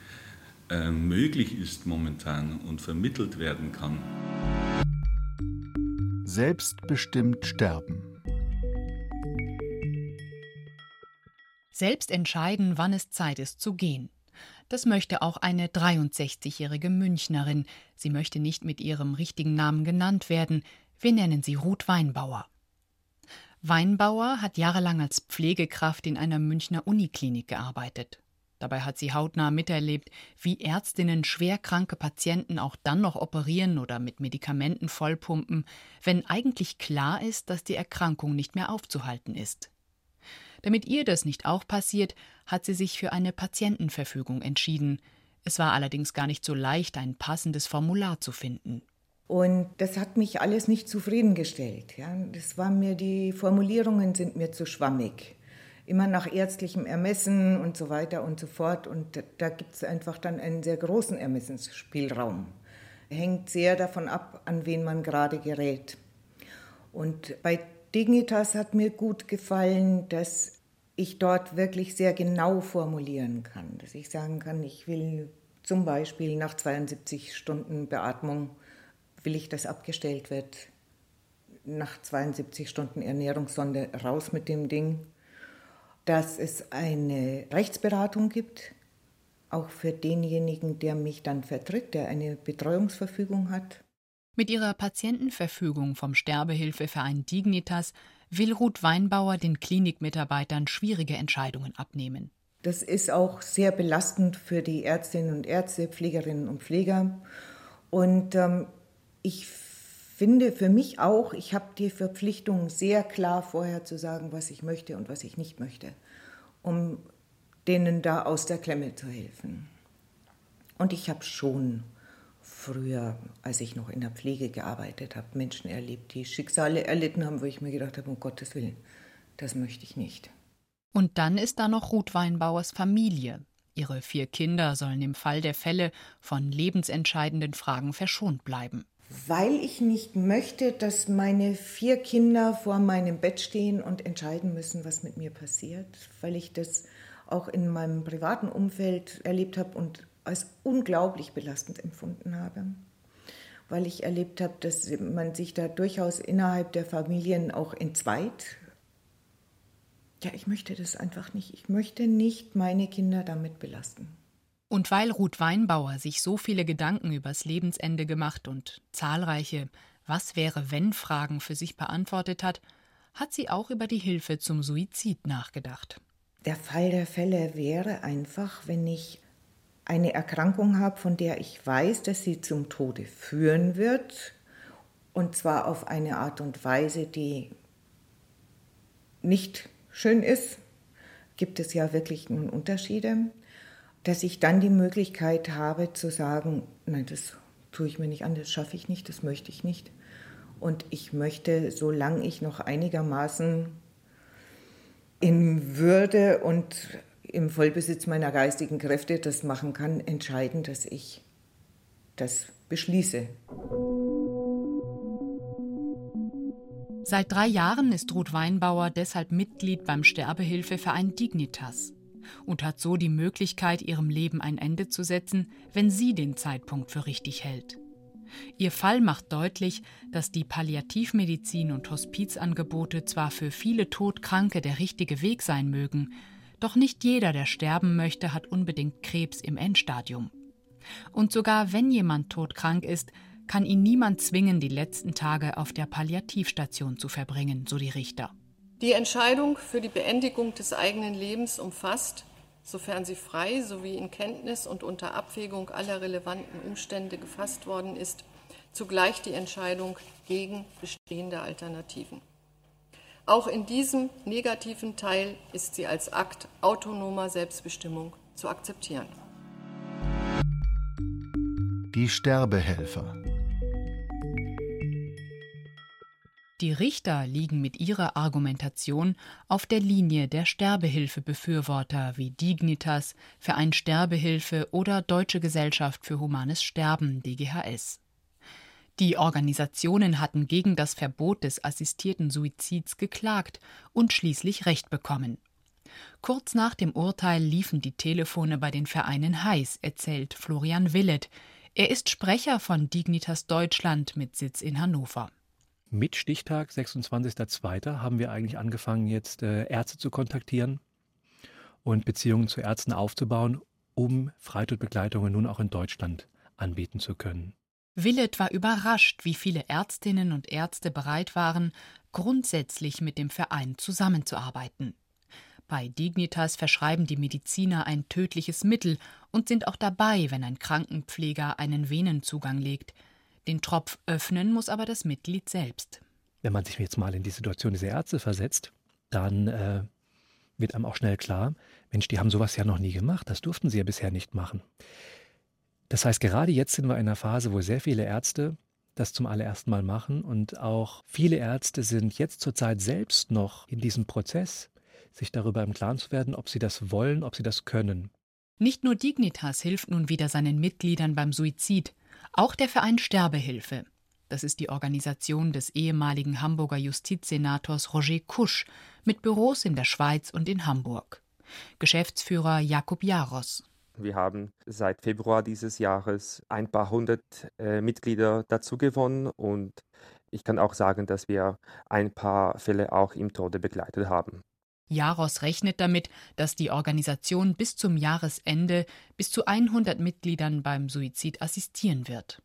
äh, möglich ist momentan und vermittelt werden kann. Selbstbestimmt sterben. Selbst entscheiden, wann es Zeit ist zu gehen. Das möchte auch eine 63-jährige Münchnerin. Sie möchte nicht mit ihrem richtigen Namen genannt werden. Wir nennen sie Ruth Weinbauer. Weinbauer hat jahrelang als Pflegekraft in einer Münchner Uniklinik gearbeitet. Dabei hat sie hautnah miterlebt, wie Ärztinnen schwerkranke Patienten auch dann noch operieren oder mit Medikamenten vollpumpen, wenn eigentlich klar ist, dass die Erkrankung nicht mehr aufzuhalten ist. Damit ihr das nicht auch passiert, hat sie sich für eine Patientenverfügung entschieden. Es war allerdings gar nicht so leicht, ein passendes Formular zu finden. Und das hat mich alles nicht zufriedengestellt. Ja. Das war mir, die Formulierungen sind mir zu schwammig. Immer nach ärztlichem Ermessen und so weiter und so fort. Und da gibt es einfach dann einen sehr großen Ermessensspielraum. Hängt sehr davon ab, an wen man gerade gerät. Und bei Dignitas hat mir gut gefallen, dass ich dort wirklich sehr genau formulieren kann. Dass ich sagen kann, ich will zum Beispiel nach 72 Stunden Beatmung will ich, dass abgestellt wird. Nach 72 Stunden Ernährungssonde raus mit dem Ding. Dass es eine Rechtsberatung gibt, auch für denjenigen, der mich dann vertritt, der eine Betreuungsverfügung hat. Mit ihrer Patientenverfügung vom Sterbehilfeverein Dignitas will Ruth Weinbauer den Klinikmitarbeitern schwierige Entscheidungen abnehmen. Das ist auch sehr belastend für die Ärztinnen und Ärzte, Pflegerinnen und Pfleger. Und ähm, ich finde für mich auch, ich habe die Verpflichtung, sehr klar vorher zu sagen, was ich möchte und was ich nicht möchte, um denen da aus der Klemme zu helfen. Und ich habe schon früher, als ich noch in der Pflege gearbeitet habe, Menschen erlebt, die Schicksale erlitten haben, wo ich mir gedacht habe, um Gottes Willen, das möchte ich nicht. Und dann ist da noch Ruth Weinbauers Familie. Ihre vier Kinder sollen im Fall der Fälle von lebensentscheidenden Fragen verschont bleiben. Weil ich nicht möchte, dass meine vier Kinder vor meinem Bett stehen und entscheiden müssen, was mit mir passiert. Weil ich das auch in meinem privaten Umfeld erlebt habe und als unglaublich belastend empfunden habe, weil ich erlebt habe, dass man sich da durchaus innerhalb der Familien auch entzweit. Ja, ich möchte das einfach nicht. Ich möchte nicht meine Kinder damit belasten. Und weil Ruth Weinbauer sich so viele Gedanken übers Lebensende gemacht und zahlreiche Was wäre wenn Fragen für sich beantwortet hat, hat sie auch über die Hilfe zum Suizid nachgedacht. Der Fall der Fälle wäre einfach, wenn ich eine Erkrankung habe, von der ich weiß, dass sie zum Tode führen wird, und zwar auf eine Art und Weise, die nicht schön ist, gibt es ja wirklich nun Unterschiede, dass ich dann die Möglichkeit habe zu sagen, nein, das tue ich mir nicht an, das schaffe ich nicht, das möchte ich nicht. Und ich möchte, solange ich noch einigermaßen in Würde und im Vollbesitz meiner geistigen Kräfte das machen kann, entscheiden, dass ich das beschließe. Seit drei Jahren ist Ruth Weinbauer deshalb Mitglied beim Sterbehilfeverein Dignitas und hat so die Möglichkeit, ihrem Leben ein Ende zu setzen, wenn sie den Zeitpunkt für richtig hält. Ihr Fall macht deutlich, dass die Palliativmedizin und Hospizangebote zwar für viele Todkranke der richtige Weg sein mögen, doch nicht jeder, der sterben möchte, hat unbedingt Krebs im Endstadium. Und sogar wenn jemand todkrank ist, kann ihn niemand zwingen, die letzten Tage auf der Palliativstation zu verbringen, so die Richter. Die Entscheidung für die Beendigung des eigenen Lebens umfasst, sofern sie frei sowie in Kenntnis und unter Abwägung aller relevanten Umstände gefasst worden ist, zugleich die Entscheidung gegen bestehende Alternativen. Auch in diesem negativen Teil ist sie als Akt autonomer Selbstbestimmung zu akzeptieren. Die Sterbehelfer. Die Richter liegen mit ihrer Argumentation auf der Linie der Sterbehilfebefürworter wie Dignitas, Verein Sterbehilfe oder Deutsche Gesellschaft für Humanes Sterben DGHS. Die Organisationen hatten gegen das Verbot des assistierten Suizids geklagt und schließlich Recht bekommen. Kurz nach dem Urteil liefen die Telefone bei den Vereinen heiß, erzählt Florian Willet. Er ist Sprecher von Dignitas Deutschland mit Sitz in Hannover. Mit Stichtag 26.02. haben wir eigentlich angefangen, jetzt äh, Ärzte zu kontaktieren und Beziehungen zu Ärzten aufzubauen, um Freitodbegleitungen nun auch in Deutschland anbieten zu können. Willet war überrascht, wie viele Ärztinnen und Ärzte bereit waren, grundsätzlich mit dem Verein zusammenzuarbeiten. Bei Dignitas verschreiben die Mediziner ein tödliches Mittel und sind auch dabei, wenn ein Krankenpfleger einen Venenzugang legt. Den Tropf öffnen muss aber das Mitglied selbst. Wenn man sich jetzt mal in die Situation dieser Ärzte versetzt, dann äh, wird einem auch schnell klar, Mensch, die haben sowas ja noch nie gemacht, das durften sie ja bisher nicht machen. Das heißt, gerade jetzt sind wir in einer Phase, wo sehr viele Ärzte das zum allerersten Mal machen. Und auch viele Ärzte sind jetzt zurzeit selbst noch in diesem Prozess, sich darüber im Klaren zu werden, ob sie das wollen, ob sie das können. Nicht nur Dignitas hilft nun wieder seinen Mitgliedern beim Suizid, auch der Verein Sterbehilfe. Das ist die Organisation des ehemaligen Hamburger Justizsenators Roger Kusch mit Büros in der Schweiz und in Hamburg. Geschäftsführer Jakob Jaros. Wir haben seit Februar dieses Jahres ein paar hundert äh, Mitglieder dazu gewonnen und ich kann auch sagen, dass wir ein paar Fälle auch im Tode begleitet haben. Jaros rechnet damit, dass die Organisation bis zum Jahresende bis zu 100 Mitgliedern beim Suizid assistieren wird.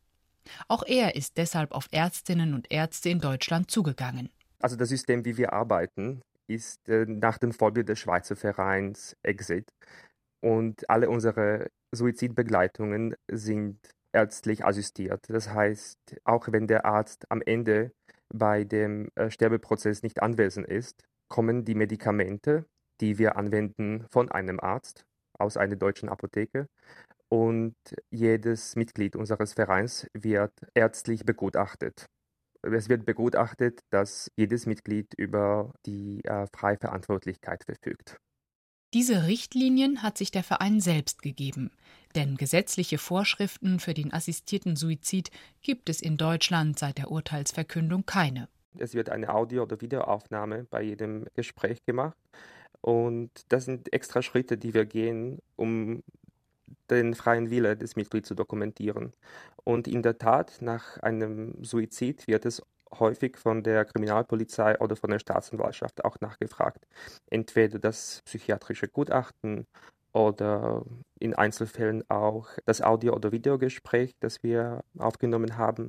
Auch er ist deshalb auf Ärztinnen und Ärzte in Deutschland zugegangen. Also das System, wie wir arbeiten, ist äh, nach dem Vorbild des Schweizer Vereins Exit. Und alle unsere Suizidbegleitungen sind ärztlich assistiert. Das heißt, auch wenn der Arzt am Ende bei dem äh, Sterbeprozess nicht anwesend ist, kommen die Medikamente, die wir anwenden, von einem Arzt aus einer deutschen Apotheke. Und jedes Mitglied unseres Vereins wird ärztlich begutachtet. Es wird begutachtet, dass jedes Mitglied über die äh, freie Verantwortlichkeit verfügt. Diese Richtlinien hat sich der Verein selbst gegeben, denn gesetzliche Vorschriften für den assistierten Suizid gibt es in Deutschland seit der Urteilsverkündung keine. Es wird eine Audio- oder Videoaufnahme bei jedem Gespräch gemacht. Und das sind extra Schritte, die wir gehen, um den freien Wille des Mitglieds zu dokumentieren. Und in der Tat, nach einem Suizid wird es häufig von der Kriminalpolizei oder von der Staatsanwaltschaft auch nachgefragt. Entweder das psychiatrische Gutachten oder in Einzelfällen auch das Audio- oder Videogespräch, das wir aufgenommen haben.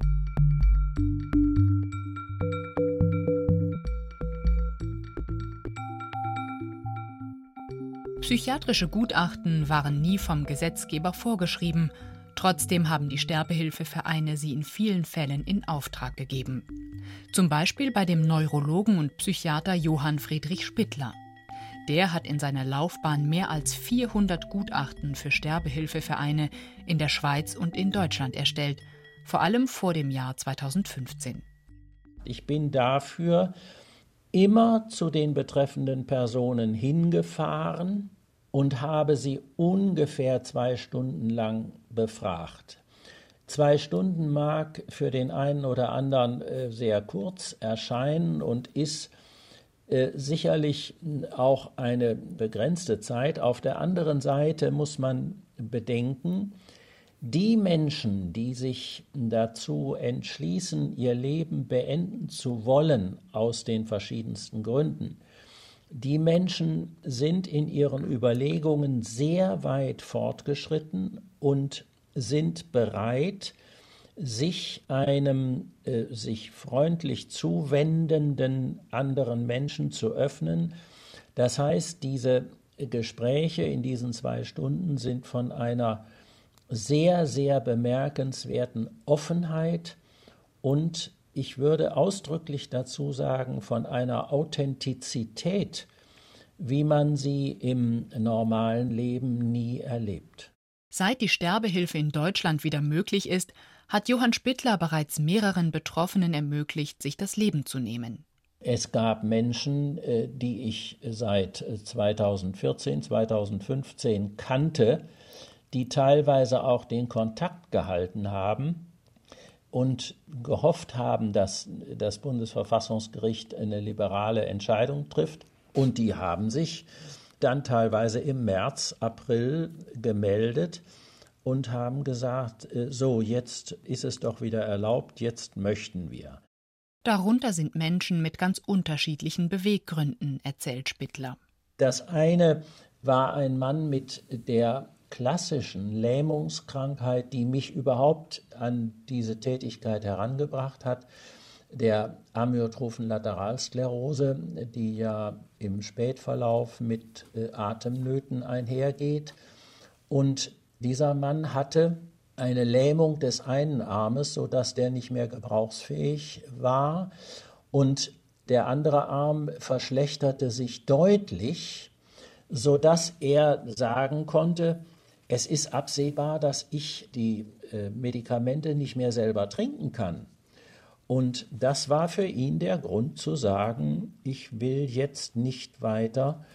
Psychiatrische Gutachten waren nie vom Gesetzgeber vorgeschrieben. Trotzdem haben die Sterbehilfevereine sie in vielen Fällen in Auftrag gegeben. Zum Beispiel bei dem Neurologen und Psychiater Johann Friedrich Spittler. Der hat in seiner Laufbahn mehr als 400 Gutachten für Sterbehilfevereine in der Schweiz und in Deutschland erstellt, vor allem vor dem Jahr 2015. Ich bin dafür immer zu den betreffenden Personen hingefahren und habe sie ungefähr zwei Stunden lang befragt. Zwei Stunden mag für den einen oder anderen äh, sehr kurz erscheinen und ist äh, sicherlich auch eine begrenzte Zeit. Auf der anderen Seite muss man bedenken, die Menschen, die sich dazu entschließen, ihr Leben beenden zu wollen, aus den verschiedensten Gründen, die Menschen sind in ihren Überlegungen sehr weit fortgeschritten und sind bereit, sich einem äh, sich freundlich zuwendenden anderen Menschen zu öffnen. Das heißt, diese Gespräche in diesen zwei Stunden sind von einer sehr, sehr bemerkenswerten Offenheit und ich würde ausdrücklich dazu sagen, von einer Authentizität, wie man sie im normalen Leben nie erlebt. Seit die Sterbehilfe in Deutschland wieder möglich ist, hat Johann Spittler bereits mehreren Betroffenen ermöglicht, sich das Leben zu nehmen. Es gab Menschen, äh, die ich seit 2014, 2015 kannte, die teilweise auch den Kontakt gehalten haben und gehofft haben, dass das Bundesverfassungsgericht eine liberale Entscheidung trifft. Und die haben sich dann teilweise im März, April gemeldet und haben gesagt, äh, so, jetzt ist es doch wieder erlaubt, jetzt möchten wir. Darunter sind Menschen mit ganz unterschiedlichen Beweggründen, erzählt Spittler. Das eine war ein Mann mit der klassischen Lähmungskrankheit, die mich überhaupt an diese Tätigkeit herangebracht hat, der amyotrophen Lateralsklerose, die ja im Spätverlauf mit äh, Atemnöten einhergeht. Und dieser Mann hatte eine Lähmung des einen Armes, sodass der nicht mehr gebrauchsfähig war. Und der andere Arm verschlechterte sich deutlich, sodass er sagen konnte, es ist absehbar, dass ich die äh, Medikamente nicht mehr selber trinken kann. Und das war für ihn der Grund zu sagen, ich will jetzt nicht weiter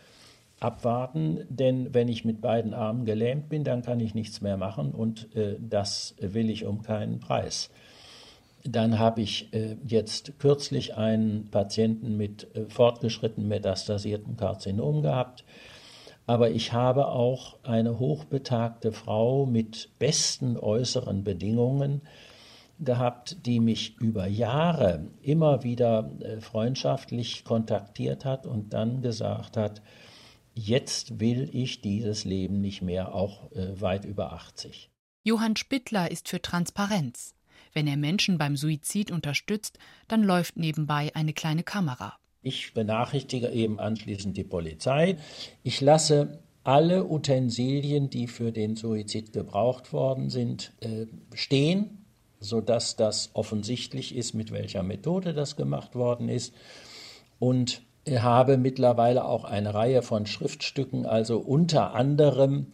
abwarten, denn wenn ich mit beiden Armen gelähmt bin, dann kann ich nichts mehr machen und äh, das will ich um keinen Preis. Dann habe ich äh, jetzt kürzlich einen Patienten mit äh, fortgeschritten metastasiertem Karzinom gehabt, aber ich habe auch eine hochbetagte Frau mit besten äußeren Bedingungen gehabt, die mich über Jahre immer wieder äh, freundschaftlich kontaktiert hat und dann gesagt hat, jetzt will ich dieses Leben nicht mehr, auch äh, weit über 80. Johann Spittler ist für Transparenz. Wenn er Menschen beim Suizid unterstützt, dann läuft nebenbei eine kleine Kamera. Ich benachrichtige eben anschließend die Polizei. Ich lasse alle Utensilien, die für den Suizid gebraucht worden sind, äh, stehen, sodass das offensichtlich ist, mit welcher Methode das gemacht worden ist. Und habe mittlerweile auch eine Reihe von Schriftstücken, also unter anderem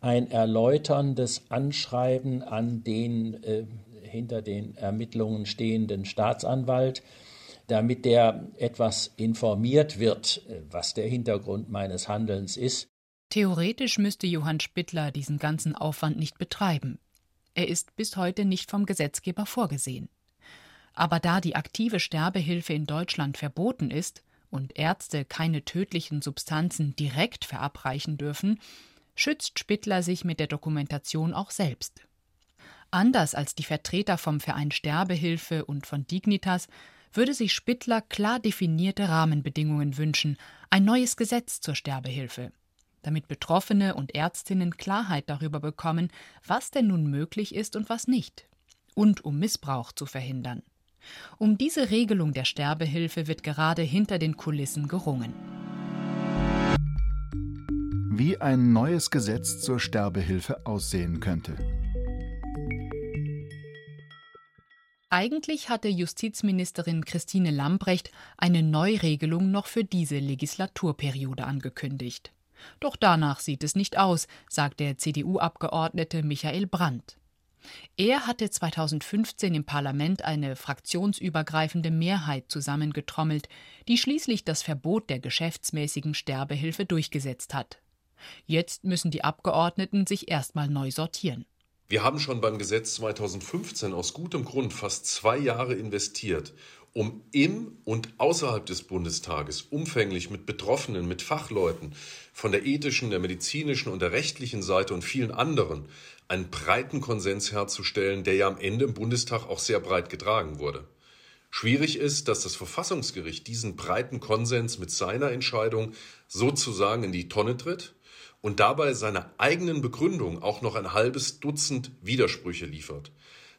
ein erläuterndes Anschreiben an den äh, hinter den Ermittlungen stehenden Staatsanwalt, damit der etwas informiert wird, äh, was der Hintergrund meines Handelns ist. Theoretisch müsste Johann Spittler diesen ganzen Aufwand nicht betreiben. Er ist bis heute nicht vom Gesetzgeber vorgesehen. Aber da die aktive Sterbehilfe in Deutschland verboten ist, und Ärzte keine tödlichen Substanzen direkt verabreichen dürfen, schützt Spittler sich mit der Dokumentation auch selbst. Anders als die Vertreter vom Verein Sterbehilfe und von Dignitas würde sich Spittler klar definierte Rahmenbedingungen wünschen, ein neues Gesetz zur Sterbehilfe, damit Betroffene und Ärztinnen Klarheit darüber bekommen, was denn nun möglich ist und was nicht, und um Missbrauch zu verhindern. Um diese Regelung der Sterbehilfe wird gerade hinter den Kulissen gerungen. Wie ein neues Gesetz zur Sterbehilfe aussehen könnte. Eigentlich hatte Justizministerin Christine Lambrecht eine Neuregelung noch für diese Legislaturperiode angekündigt. Doch danach sieht es nicht aus, sagt der CDU-Abgeordnete Michael Brandt. Er hatte 2015 im Parlament eine fraktionsübergreifende Mehrheit zusammengetrommelt, die schließlich das Verbot der geschäftsmäßigen Sterbehilfe durchgesetzt hat. Jetzt müssen die Abgeordneten sich erstmal neu sortieren. Wir haben schon beim Gesetz 2015 aus gutem Grund fast zwei Jahre investiert, um im und außerhalb des Bundestages umfänglich mit Betroffenen, mit Fachleuten von der ethischen, der medizinischen und der rechtlichen Seite und vielen anderen einen breiten Konsens herzustellen, der ja am Ende im Bundestag auch sehr breit getragen wurde. Schwierig ist, dass das Verfassungsgericht diesen breiten Konsens mit seiner Entscheidung sozusagen in die Tonne tritt und dabei seiner eigenen Begründung auch noch ein halbes Dutzend Widersprüche liefert.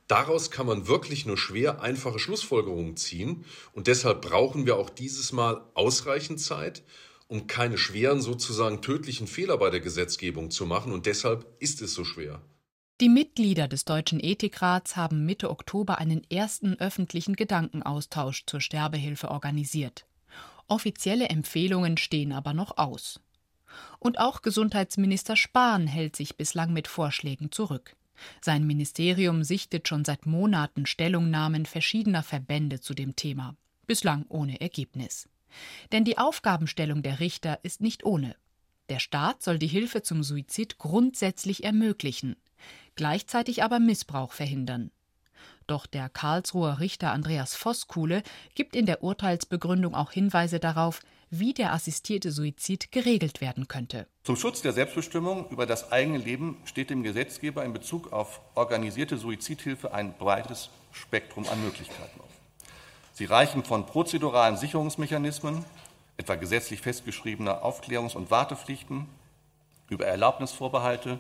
Daraus kann man wirklich nur schwer einfache Schlussfolgerungen ziehen und deshalb brauchen wir auch dieses Mal ausreichend Zeit, um keine schweren, sozusagen tödlichen Fehler bei der Gesetzgebung zu machen und deshalb ist es so schwer. Die Mitglieder des Deutschen Ethikrats haben Mitte Oktober einen ersten öffentlichen Gedankenaustausch zur Sterbehilfe organisiert. Offizielle Empfehlungen stehen aber noch aus. Und auch Gesundheitsminister Spahn hält sich bislang mit Vorschlägen zurück. Sein Ministerium sichtet schon seit Monaten Stellungnahmen verschiedener Verbände zu dem Thema, bislang ohne Ergebnis. Denn die Aufgabenstellung der Richter ist nicht ohne. Der Staat soll die Hilfe zum Suizid grundsätzlich ermöglichen gleichzeitig aber Missbrauch verhindern. Doch der Karlsruher Richter Andreas Voskuhle gibt in der Urteilsbegründung auch Hinweise darauf, wie der assistierte Suizid geregelt werden könnte. Zum Schutz der Selbstbestimmung über das eigene Leben steht dem Gesetzgeber in Bezug auf organisierte Suizidhilfe ein breites Spektrum an Möglichkeiten auf. Sie reichen von prozeduralen Sicherungsmechanismen, etwa gesetzlich festgeschriebener Aufklärungs- und Wartepflichten, über Erlaubnisvorbehalte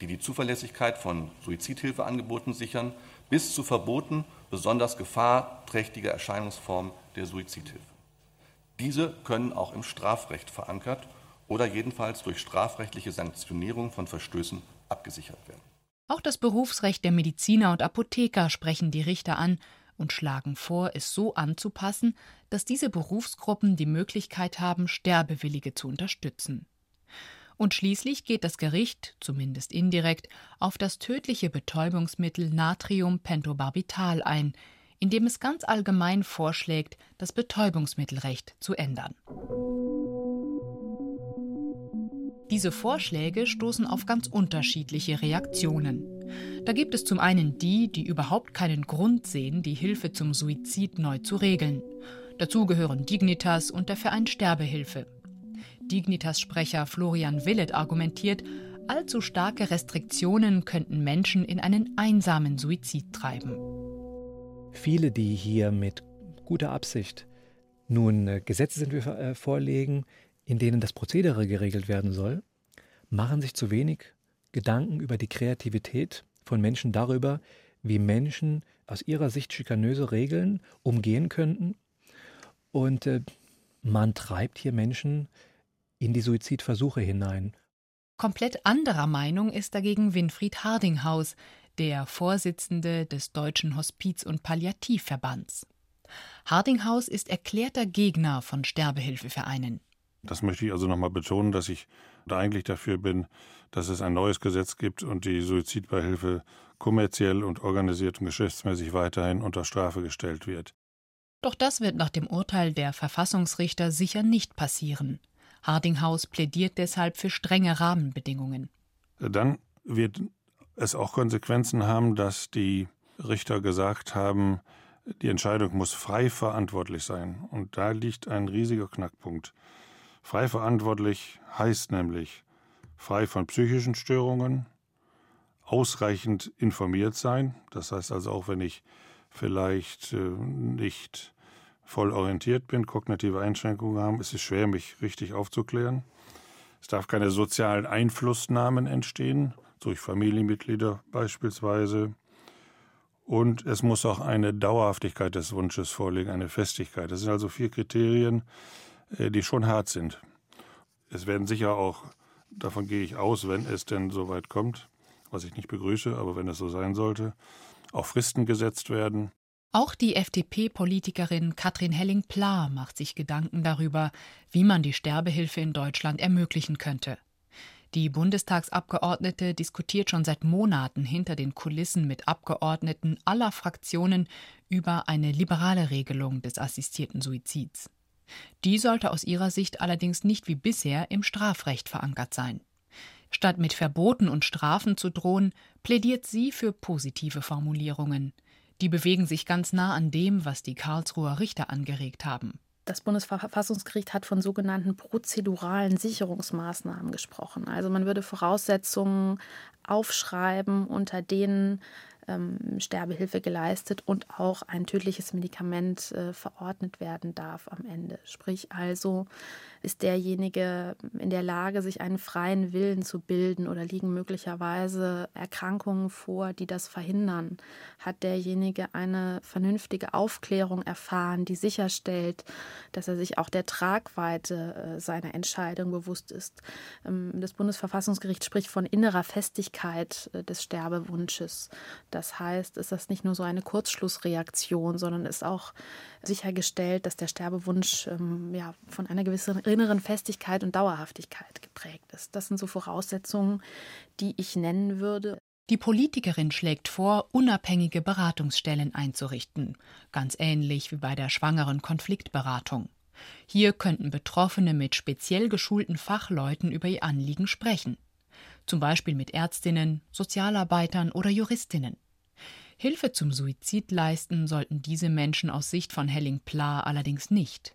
die die Zuverlässigkeit von Suizidhilfeangeboten sichern, bis zu Verboten besonders gefahrträchtiger Erscheinungsformen der Suizidhilfe. Diese können auch im Strafrecht verankert oder jedenfalls durch strafrechtliche Sanktionierung von Verstößen abgesichert werden. Auch das Berufsrecht der Mediziner und Apotheker sprechen die Richter an und schlagen vor, es so anzupassen, dass diese Berufsgruppen die Möglichkeit haben, Sterbewillige zu unterstützen. Und schließlich geht das Gericht, zumindest indirekt, auf das tödliche Betäubungsmittel Natriumpentobarbital ein, in dem es ganz allgemein vorschlägt, das Betäubungsmittelrecht zu ändern. Diese Vorschläge stoßen auf ganz unterschiedliche Reaktionen. Da gibt es zum einen die, die überhaupt keinen Grund sehen, die Hilfe zum Suizid neu zu regeln. Dazu gehören Dignitas und der Verein Sterbehilfe. Dignitas-Sprecher Florian Willet argumentiert, allzu starke Restriktionen könnten Menschen in einen einsamen Suizid treiben. Viele, die hier mit guter Absicht nun äh, Gesetzesentwürfe äh, vorlegen, in denen das Prozedere geregelt werden soll, machen sich zu wenig Gedanken über die Kreativität von Menschen darüber, wie Menschen aus ihrer Sicht schikanöse Regeln umgehen könnten. Und äh, man treibt hier Menschen in die Suizidversuche hinein. Komplett anderer Meinung ist dagegen Winfried Hardinghaus, der Vorsitzende des Deutschen Hospiz- und Palliativverbands. Hardinghaus ist erklärter Gegner von Sterbehilfevereinen. Das möchte ich also nochmal betonen, dass ich da eigentlich dafür bin, dass es ein neues Gesetz gibt und die Suizidbeihilfe kommerziell und organisiert und geschäftsmäßig weiterhin unter Strafe gestellt wird. Doch das wird nach dem Urteil der Verfassungsrichter sicher nicht passieren. Hardinghaus plädiert deshalb für strenge Rahmenbedingungen. Dann wird es auch Konsequenzen haben, dass die Richter gesagt haben, die Entscheidung muss frei verantwortlich sein. Und da liegt ein riesiger Knackpunkt. Frei verantwortlich heißt nämlich frei von psychischen Störungen, ausreichend informiert sein. Das heißt also auch, wenn ich vielleicht äh, nicht voll orientiert bin, kognitive Einschränkungen haben, ist es schwer, mich richtig aufzuklären. Es darf keine sozialen Einflussnahmen entstehen, durch Familienmitglieder beispielsweise. Und es muss auch eine Dauerhaftigkeit des Wunsches vorliegen, eine Festigkeit. Das sind also vier Kriterien, äh, die schon hart sind. Es werden sicher auch, davon gehe ich aus, wenn es denn so weit kommt, was ich nicht begrüße, aber wenn es so sein sollte, auch Fristen gesetzt werden. Auch die FDP-Politikerin Katrin Helling-Pla macht sich Gedanken darüber, wie man die Sterbehilfe in Deutschland ermöglichen könnte. Die Bundestagsabgeordnete diskutiert schon seit Monaten hinter den Kulissen mit Abgeordneten aller Fraktionen über eine liberale Regelung des assistierten Suizids. Die sollte aus ihrer Sicht allerdings nicht wie bisher im Strafrecht verankert sein. Statt mit Verboten und Strafen zu drohen, plädiert sie für positive Formulierungen. Die bewegen sich ganz nah an dem, was die Karlsruher Richter angeregt haben. Das Bundesverfassungsgericht hat von sogenannten prozeduralen Sicherungsmaßnahmen gesprochen. Also man würde Voraussetzungen aufschreiben, unter denen ähm, Sterbehilfe geleistet und auch ein tödliches Medikament äh, verordnet werden darf am Ende. Sprich also, ist derjenige in der Lage, sich einen freien Willen zu bilden oder liegen möglicherweise Erkrankungen vor, die das verhindern? Hat derjenige eine vernünftige Aufklärung erfahren, die sicherstellt, dass er sich auch der Tragweite äh, seiner Entscheidung bewusst ist? Ähm, das Bundesverfassungsgericht spricht von innerer Festigkeit äh, des Sterbewunsches. Das heißt, ist das nicht nur so eine Kurzschlussreaktion, sondern ist auch sichergestellt, dass der Sterbewunsch ähm, ja, von einer gewissen inneren Festigkeit und Dauerhaftigkeit geprägt ist. Das sind so Voraussetzungen, die ich nennen würde. Die Politikerin schlägt vor, unabhängige Beratungsstellen einzurichten, ganz ähnlich wie bei der schwangeren Konfliktberatung. Hier könnten Betroffene mit speziell geschulten Fachleuten über ihr Anliegen sprechen, zum Beispiel mit Ärztinnen, Sozialarbeitern oder Juristinnen. Hilfe zum Suizid leisten sollten diese Menschen aus Sicht von Helling Pla allerdings nicht.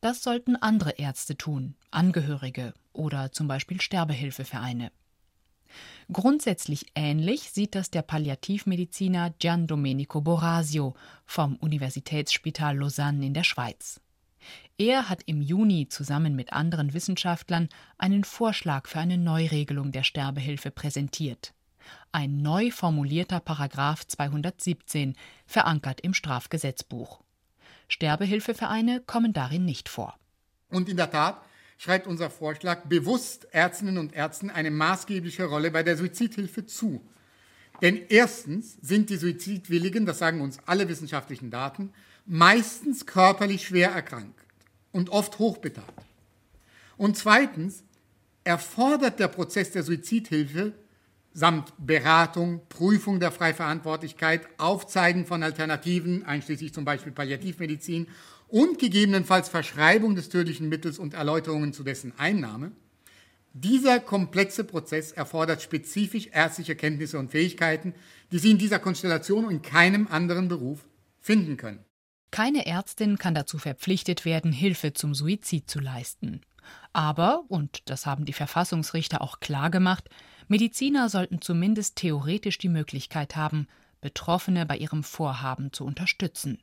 Das sollten andere Ärzte tun, Angehörige oder zum Beispiel Sterbehilfevereine. Grundsätzlich ähnlich sieht das der Palliativmediziner Gian Domenico Borasio vom Universitätsspital Lausanne in der Schweiz. Er hat im Juni zusammen mit anderen Wissenschaftlern einen Vorschlag für eine Neuregelung der Sterbehilfe präsentiert. Ein neu formulierter Paragraph 217, verankert im Strafgesetzbuch. Sterbehilfevereine kommen darin nicht vor. Und in der Tat schreibt unser Vorschlag bewusst Ärztinnen und Ärzten eine maßgebliche Rolle bei der Suizidhilfe zu. Denn erstens sind die Suizidwilligen, das sagen uns alle wissenschaftlichen Daten, meistens körperlich schwer erkrankt und oft hochbetagt. Und zweitens erfordert der Prozess der Suizidhilfe samt Beratung, Prüfung der Freiverantwortlichkeit, Aufzeigen von Alternativen, einschließlich zum Beispiel Palliativmedizin und gegebenenfalls Verschreibung des tödlichen Mittels und Erläuterungen zu dessen Einnahme. Dieser komplexe Prozess erfordert spezifisch ärztliche Kenntnisse und Fähigkeiten, die Sie in dieser Konstellation und in keinem anderen Beruf finden können. Keine Ärztin kann dazu verpflichtet werden, Hilfe zum Suizid zu leisten. Aber, und das haben die Verfassungsrichter auch klar gemacht, Mediziner sollten zumindest theoretisch die Möglichkeit haben, Betroffene bei ihrem Vorhaben zu unterstützen.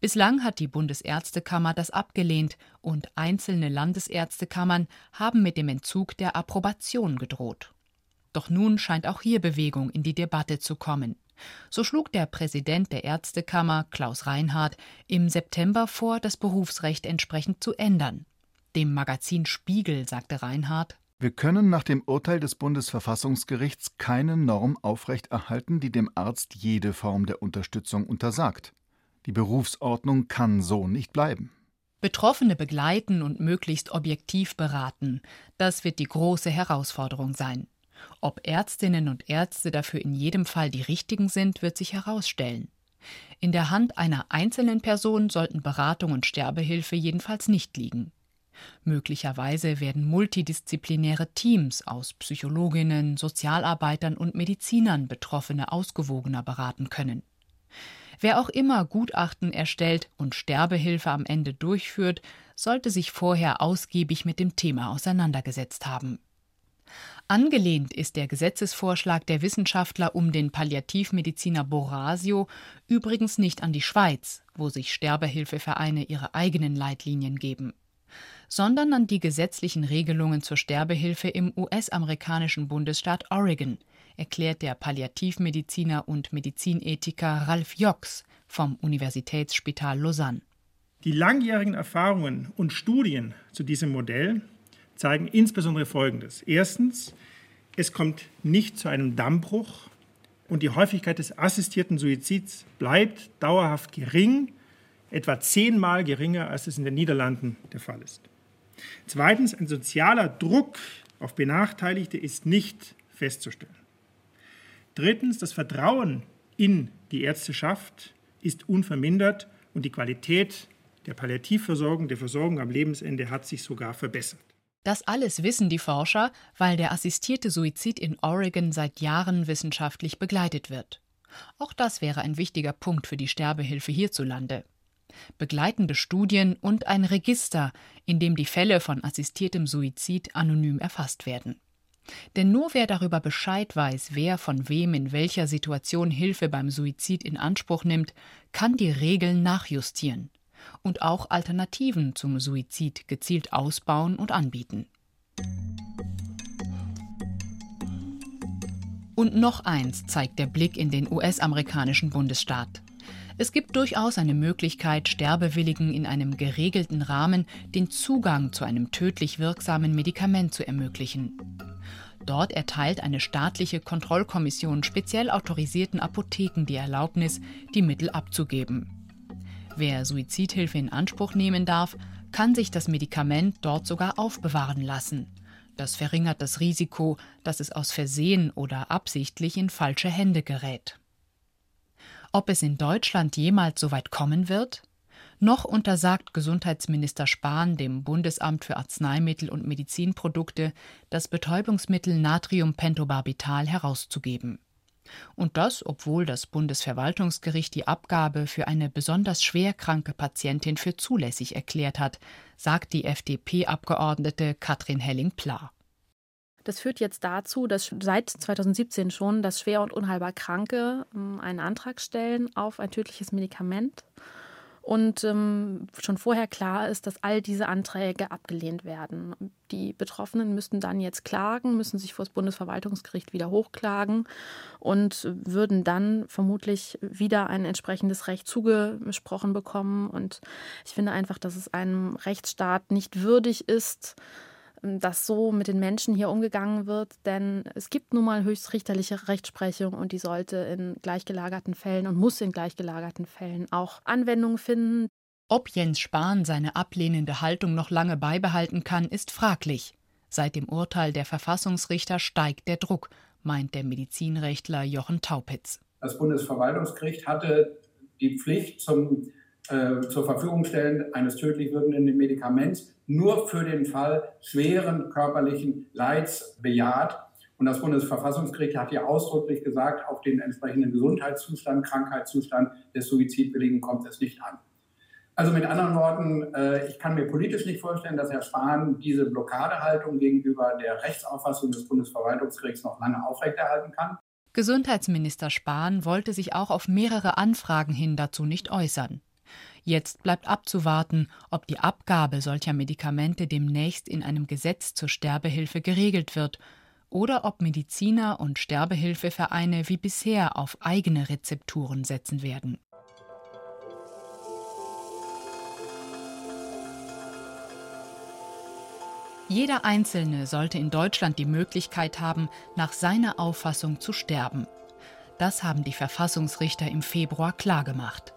Bislang hat die Bundesärztekammer das abgelehnt und einzelne Landesärztekammern haben mit dem Entzug der Approbation gedroht. Doch nun scheint auch hier Bewegung in die Debatte zu kommen. So schlug der Präsident der Ärztekammer, Klaus Reinhardt, im September vor, das Berufsrecht entsprechend zu ändern. Dem Magazin Spiegel sagte Reinhardt, wir können nach dem Urteil des Bundesverfassungsgerichts keine Norm aufrechterhalten, die dem Arzt jede Form der Unterstützung untersagt. Die Berufsordnung kann so nicht bleiben. Betroffene begleiten und möglichst objektiv beraten, das wird die große Herausforderung sein. Ob Ärztinnen und Ärzte dafür in jedem Fall die richtigen sind, wird sich herausstellen. In der Hand einer einzelnen Person sollten Beratung und Sterbehilfe jedenfalls nicht liegen. Möglicherweise werden multidisziplinäre Teams aus Psychologinnen, Sozialarbeitern und Medizinern Betroffene ausgewogener beraten können. Wer auch immer Gutachten erstellt und Sterbehilfe am Ende durchführt, sollte sich vorher ausgiebig mit dem Thema auseinandergesetzt haben. Angelehnt ist der Gesetzesvorschlag der Wissenschaftler um den Palliativmediziner Borasio übrigens nicht an die Schweiz, wo sich Sterbehilfevereine ihre eigenen Leitlinien geben sondern an die gesetzlichen Regelungen zur Sterbehilfe im US-amerikanischen Bundesstaat Oregon, erklärt der Palliativmediziner und Medizinethiker Ralf Jox vom Universitätsspital Lausanne. Die langjährigen Erfahrungen und Studien zu diesem Modell zeigen insbesondere Folgendes. Erstens, es kommt nicht zu einem Dammbruch und die Häufigkeit des assistierten Suizids bleibt dauerhaft gering, etwa zehnmal geringer, als es in den Niederlanden der Fall ist. Zweitens, ein sozialer Druck auf Benachteiligte ist nicht festzustellen. Drittens, das Vertrauen in die Ärzteschaft ist unvermindert und die Qualität der Palliativversorgung, der Versorgung am Lebensende hat sich sogar verbessert. Das alles wissen die Forscher, weil der assistierte Suizid in Oregon seit Jahren wissenschaftlich begleitet wird. Auch das wäre ein wichtiger Punkt für die Sterbehilfe hierzulande begleitende Studien und ein Register, in dem die Fälle von assistiertem Suizid anonym erfasst werden. Denn nur wer darüber Bescheid weiß, wer von wem in welcher Situation Hilfe beim Suizid in Anspruch nimmt, kann die Regeln nachjustieren und auch Alternativen zum Suizid gezielt ausbauen und anbieten. Und noch eins zeigt der Blick in den US-amerikanischen Bundesstaat. Es gibt durchaus eine Möglichkeit, Sterbewilligen in einem geregelten Rahmen den Zugang zu einem tödlich wirksamen Medikament zu ermöglichen. Dort erteilt eine staatliche Kontrollkommission speziell autorisierten Apotheken die Erlaubnis, die Mittel abzugeben. Wer Suizidhilfe in Anspruch nehmen darf, kann sich das Medikament dort sogar aufbewahren lassen. Das verringert das Risiko, dass es aus Versehen oder absichtlich in falsche Hände gerät. Ob es in Deutschland jemals so weit kommen wird? Noch untersagt Gesundheitsminister Spahn dem Bundesamt für Arzneimittel und Medizinprodukte, das Betäubungsmittel Natriumpentobarbital herauszugeben. Und das, obwohl das Bundesverwaltungsgericht die Abgabe für eine besonders schwerkranke Patientin für zulässig erklärt hat, sagt die FDP-Abgeordnete Katrin Helling-Pla. Das führt jetzt dazu, dass seit 2017 schon, dass schwer und unheilbar Kranke ähm, einen Antrag stellen auf ein tödliches Medikament. Und ähm, schon vorher klar ist, dass all diese Anträge abgelehnt werden. Die Betroffenen müssten dann jetzt klagen, müssen sich vor das Bundesverwaltungsgericht wieder hochklagen und würden dann vermutlich wieder ein entsprechendes Recht zugesprochen bekommen. Und ich finde einfach, dass es einem Rechtsstaat nicht würdig ist, dass so mit den Menschen hier umgegangen wird, denn es gibt nun mal höchstrichterliche Rechtsprechung und die sollte in gleichgelagerten Fällen und muss in gleichgelagerten Fällen auch Anwendung finden. Ob Jens Spahn seine ablehnende Haltung noch lange beibehalten kann, ist fraglich. Seit dem Urteil der Verfassungsrichter steigt der Druck, meint der Medizinrechtler Jochen Taupitz. Das Bundesverwaltungsgericht hatte die Pflicht zum zur Verfügung stellen eines tödlich wirkenden Medikaments nur für den Fall schweren körperlichen Leids bejaht. Und das Bundesverfassungsgericht hat ja ausdrücklich gesagt, auf den entsprechenden Gesundheitszustand, Krankheitszustand des Suizidwilligen kommt es nicht an. Also mit anderen Worten, äh, ich kann mir politisch nicht vorstellen, dass Herr Spahn diese Blockadehaltung gegenüber der Rechtsauffassung des Bundesverwaltungsgerichts noch lange aufrechterhalten kann. Gesundheitsminister Spahn wollte sich auch auf mehrere Anfragen hin dazu nicht äußern. Jetzt bleibt abzuwarten, ob die Abgabe solcher Medikamente demnächst in einem Gesetz zur Sterbehilfe geregelt wird oder ob Mediziner und Sterbehilfevereine wie bisher auf eigene Rezepturen setzen werden. Jeder Einzelne sollte in Deutschland die Möglichkeit haben, nach seiner Auffassung zu sterben. Das haben die Verfassungsrichter im Februar klargemacht.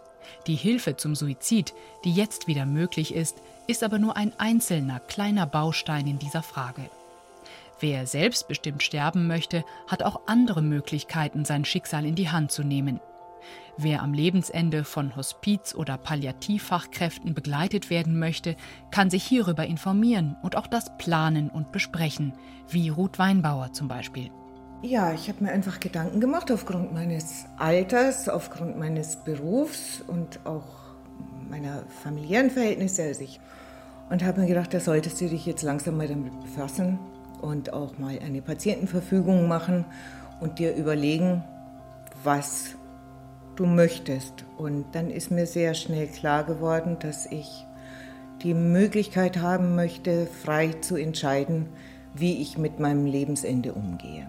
Die Hilfe zum Suizid, die jetzt wieder möglich ist, ist aber nur ein einzelner kleiner Baustein in dieser Frage. Wer selbstbestimmt sterben möchte, hat auch andere Möglichkeiten, sein Schicksal in die Hand zu nehmen. Wer am Lebensende von Hospiz- oder Palliativfachkräften begleitet werden möchte, kann sich hierüber informieren und auch das planen und besprechen, wie Ruth Weinbauer zum Beispiel. Ja, ich habe mir einfach Gedanken gemacht aufgrund meines Alters, aufgrund meines Berufs und auch meiner familiären Verhältnisse. Also und habe mir gedacht, da solltest du dich jetzt langsam mal damit befassen und auch mal eine Patientenverfügung machen und dir überlegen, was du möchtest. Und dann ist mir sehr schnell klar geworden, dass ich die Möglichkeit haben möchte, frei zu entscheiden, wie ich mit meinem Lebensende umgehe.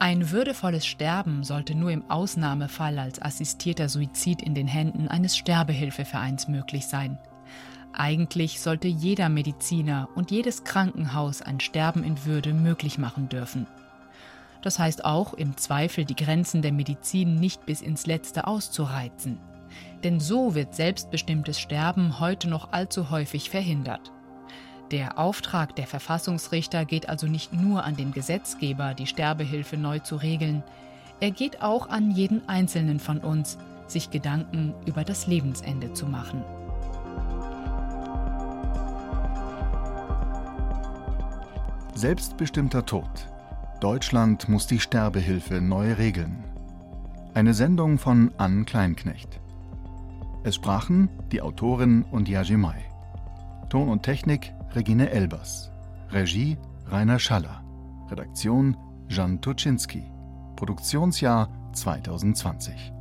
Ein würdevolles Sterben sollte nur im Ausnahmefall als assistierter Suizid in den Händen eines Sterbehilfevereins möglich sein. Eigentlich sollte jeder Mediziner und jedes Krankenhaus ein Sterben in Würde möglich machen dürfen. Das heißt auch, im Zweifel die Grenzen der Medizin nicht bis ins Letzte auszureizen. Denn so wird selbstbestimmtes Sterben heute noch allzu häufig verhindert. Der Auftrag der Verfassungsrichter geht also nicht nur an den Gesetzgeber, die Sterbehilfe neu zu regeln, er geht auch an jeden Einzelnen von uns, sich Gedanken über das Lebensende zu machen. Selbstbestimmter Tod. Deutschland muss die Sterbehilfe neu regeln. Eine Sendung von Ann Kleinknecht. Es sprachen die Autorin und Yajimai. Ton und Technik Regine Elbers. Regie Rainer Schaller. Redaktion Jan Tuczynski. Produktionsjahr 2020.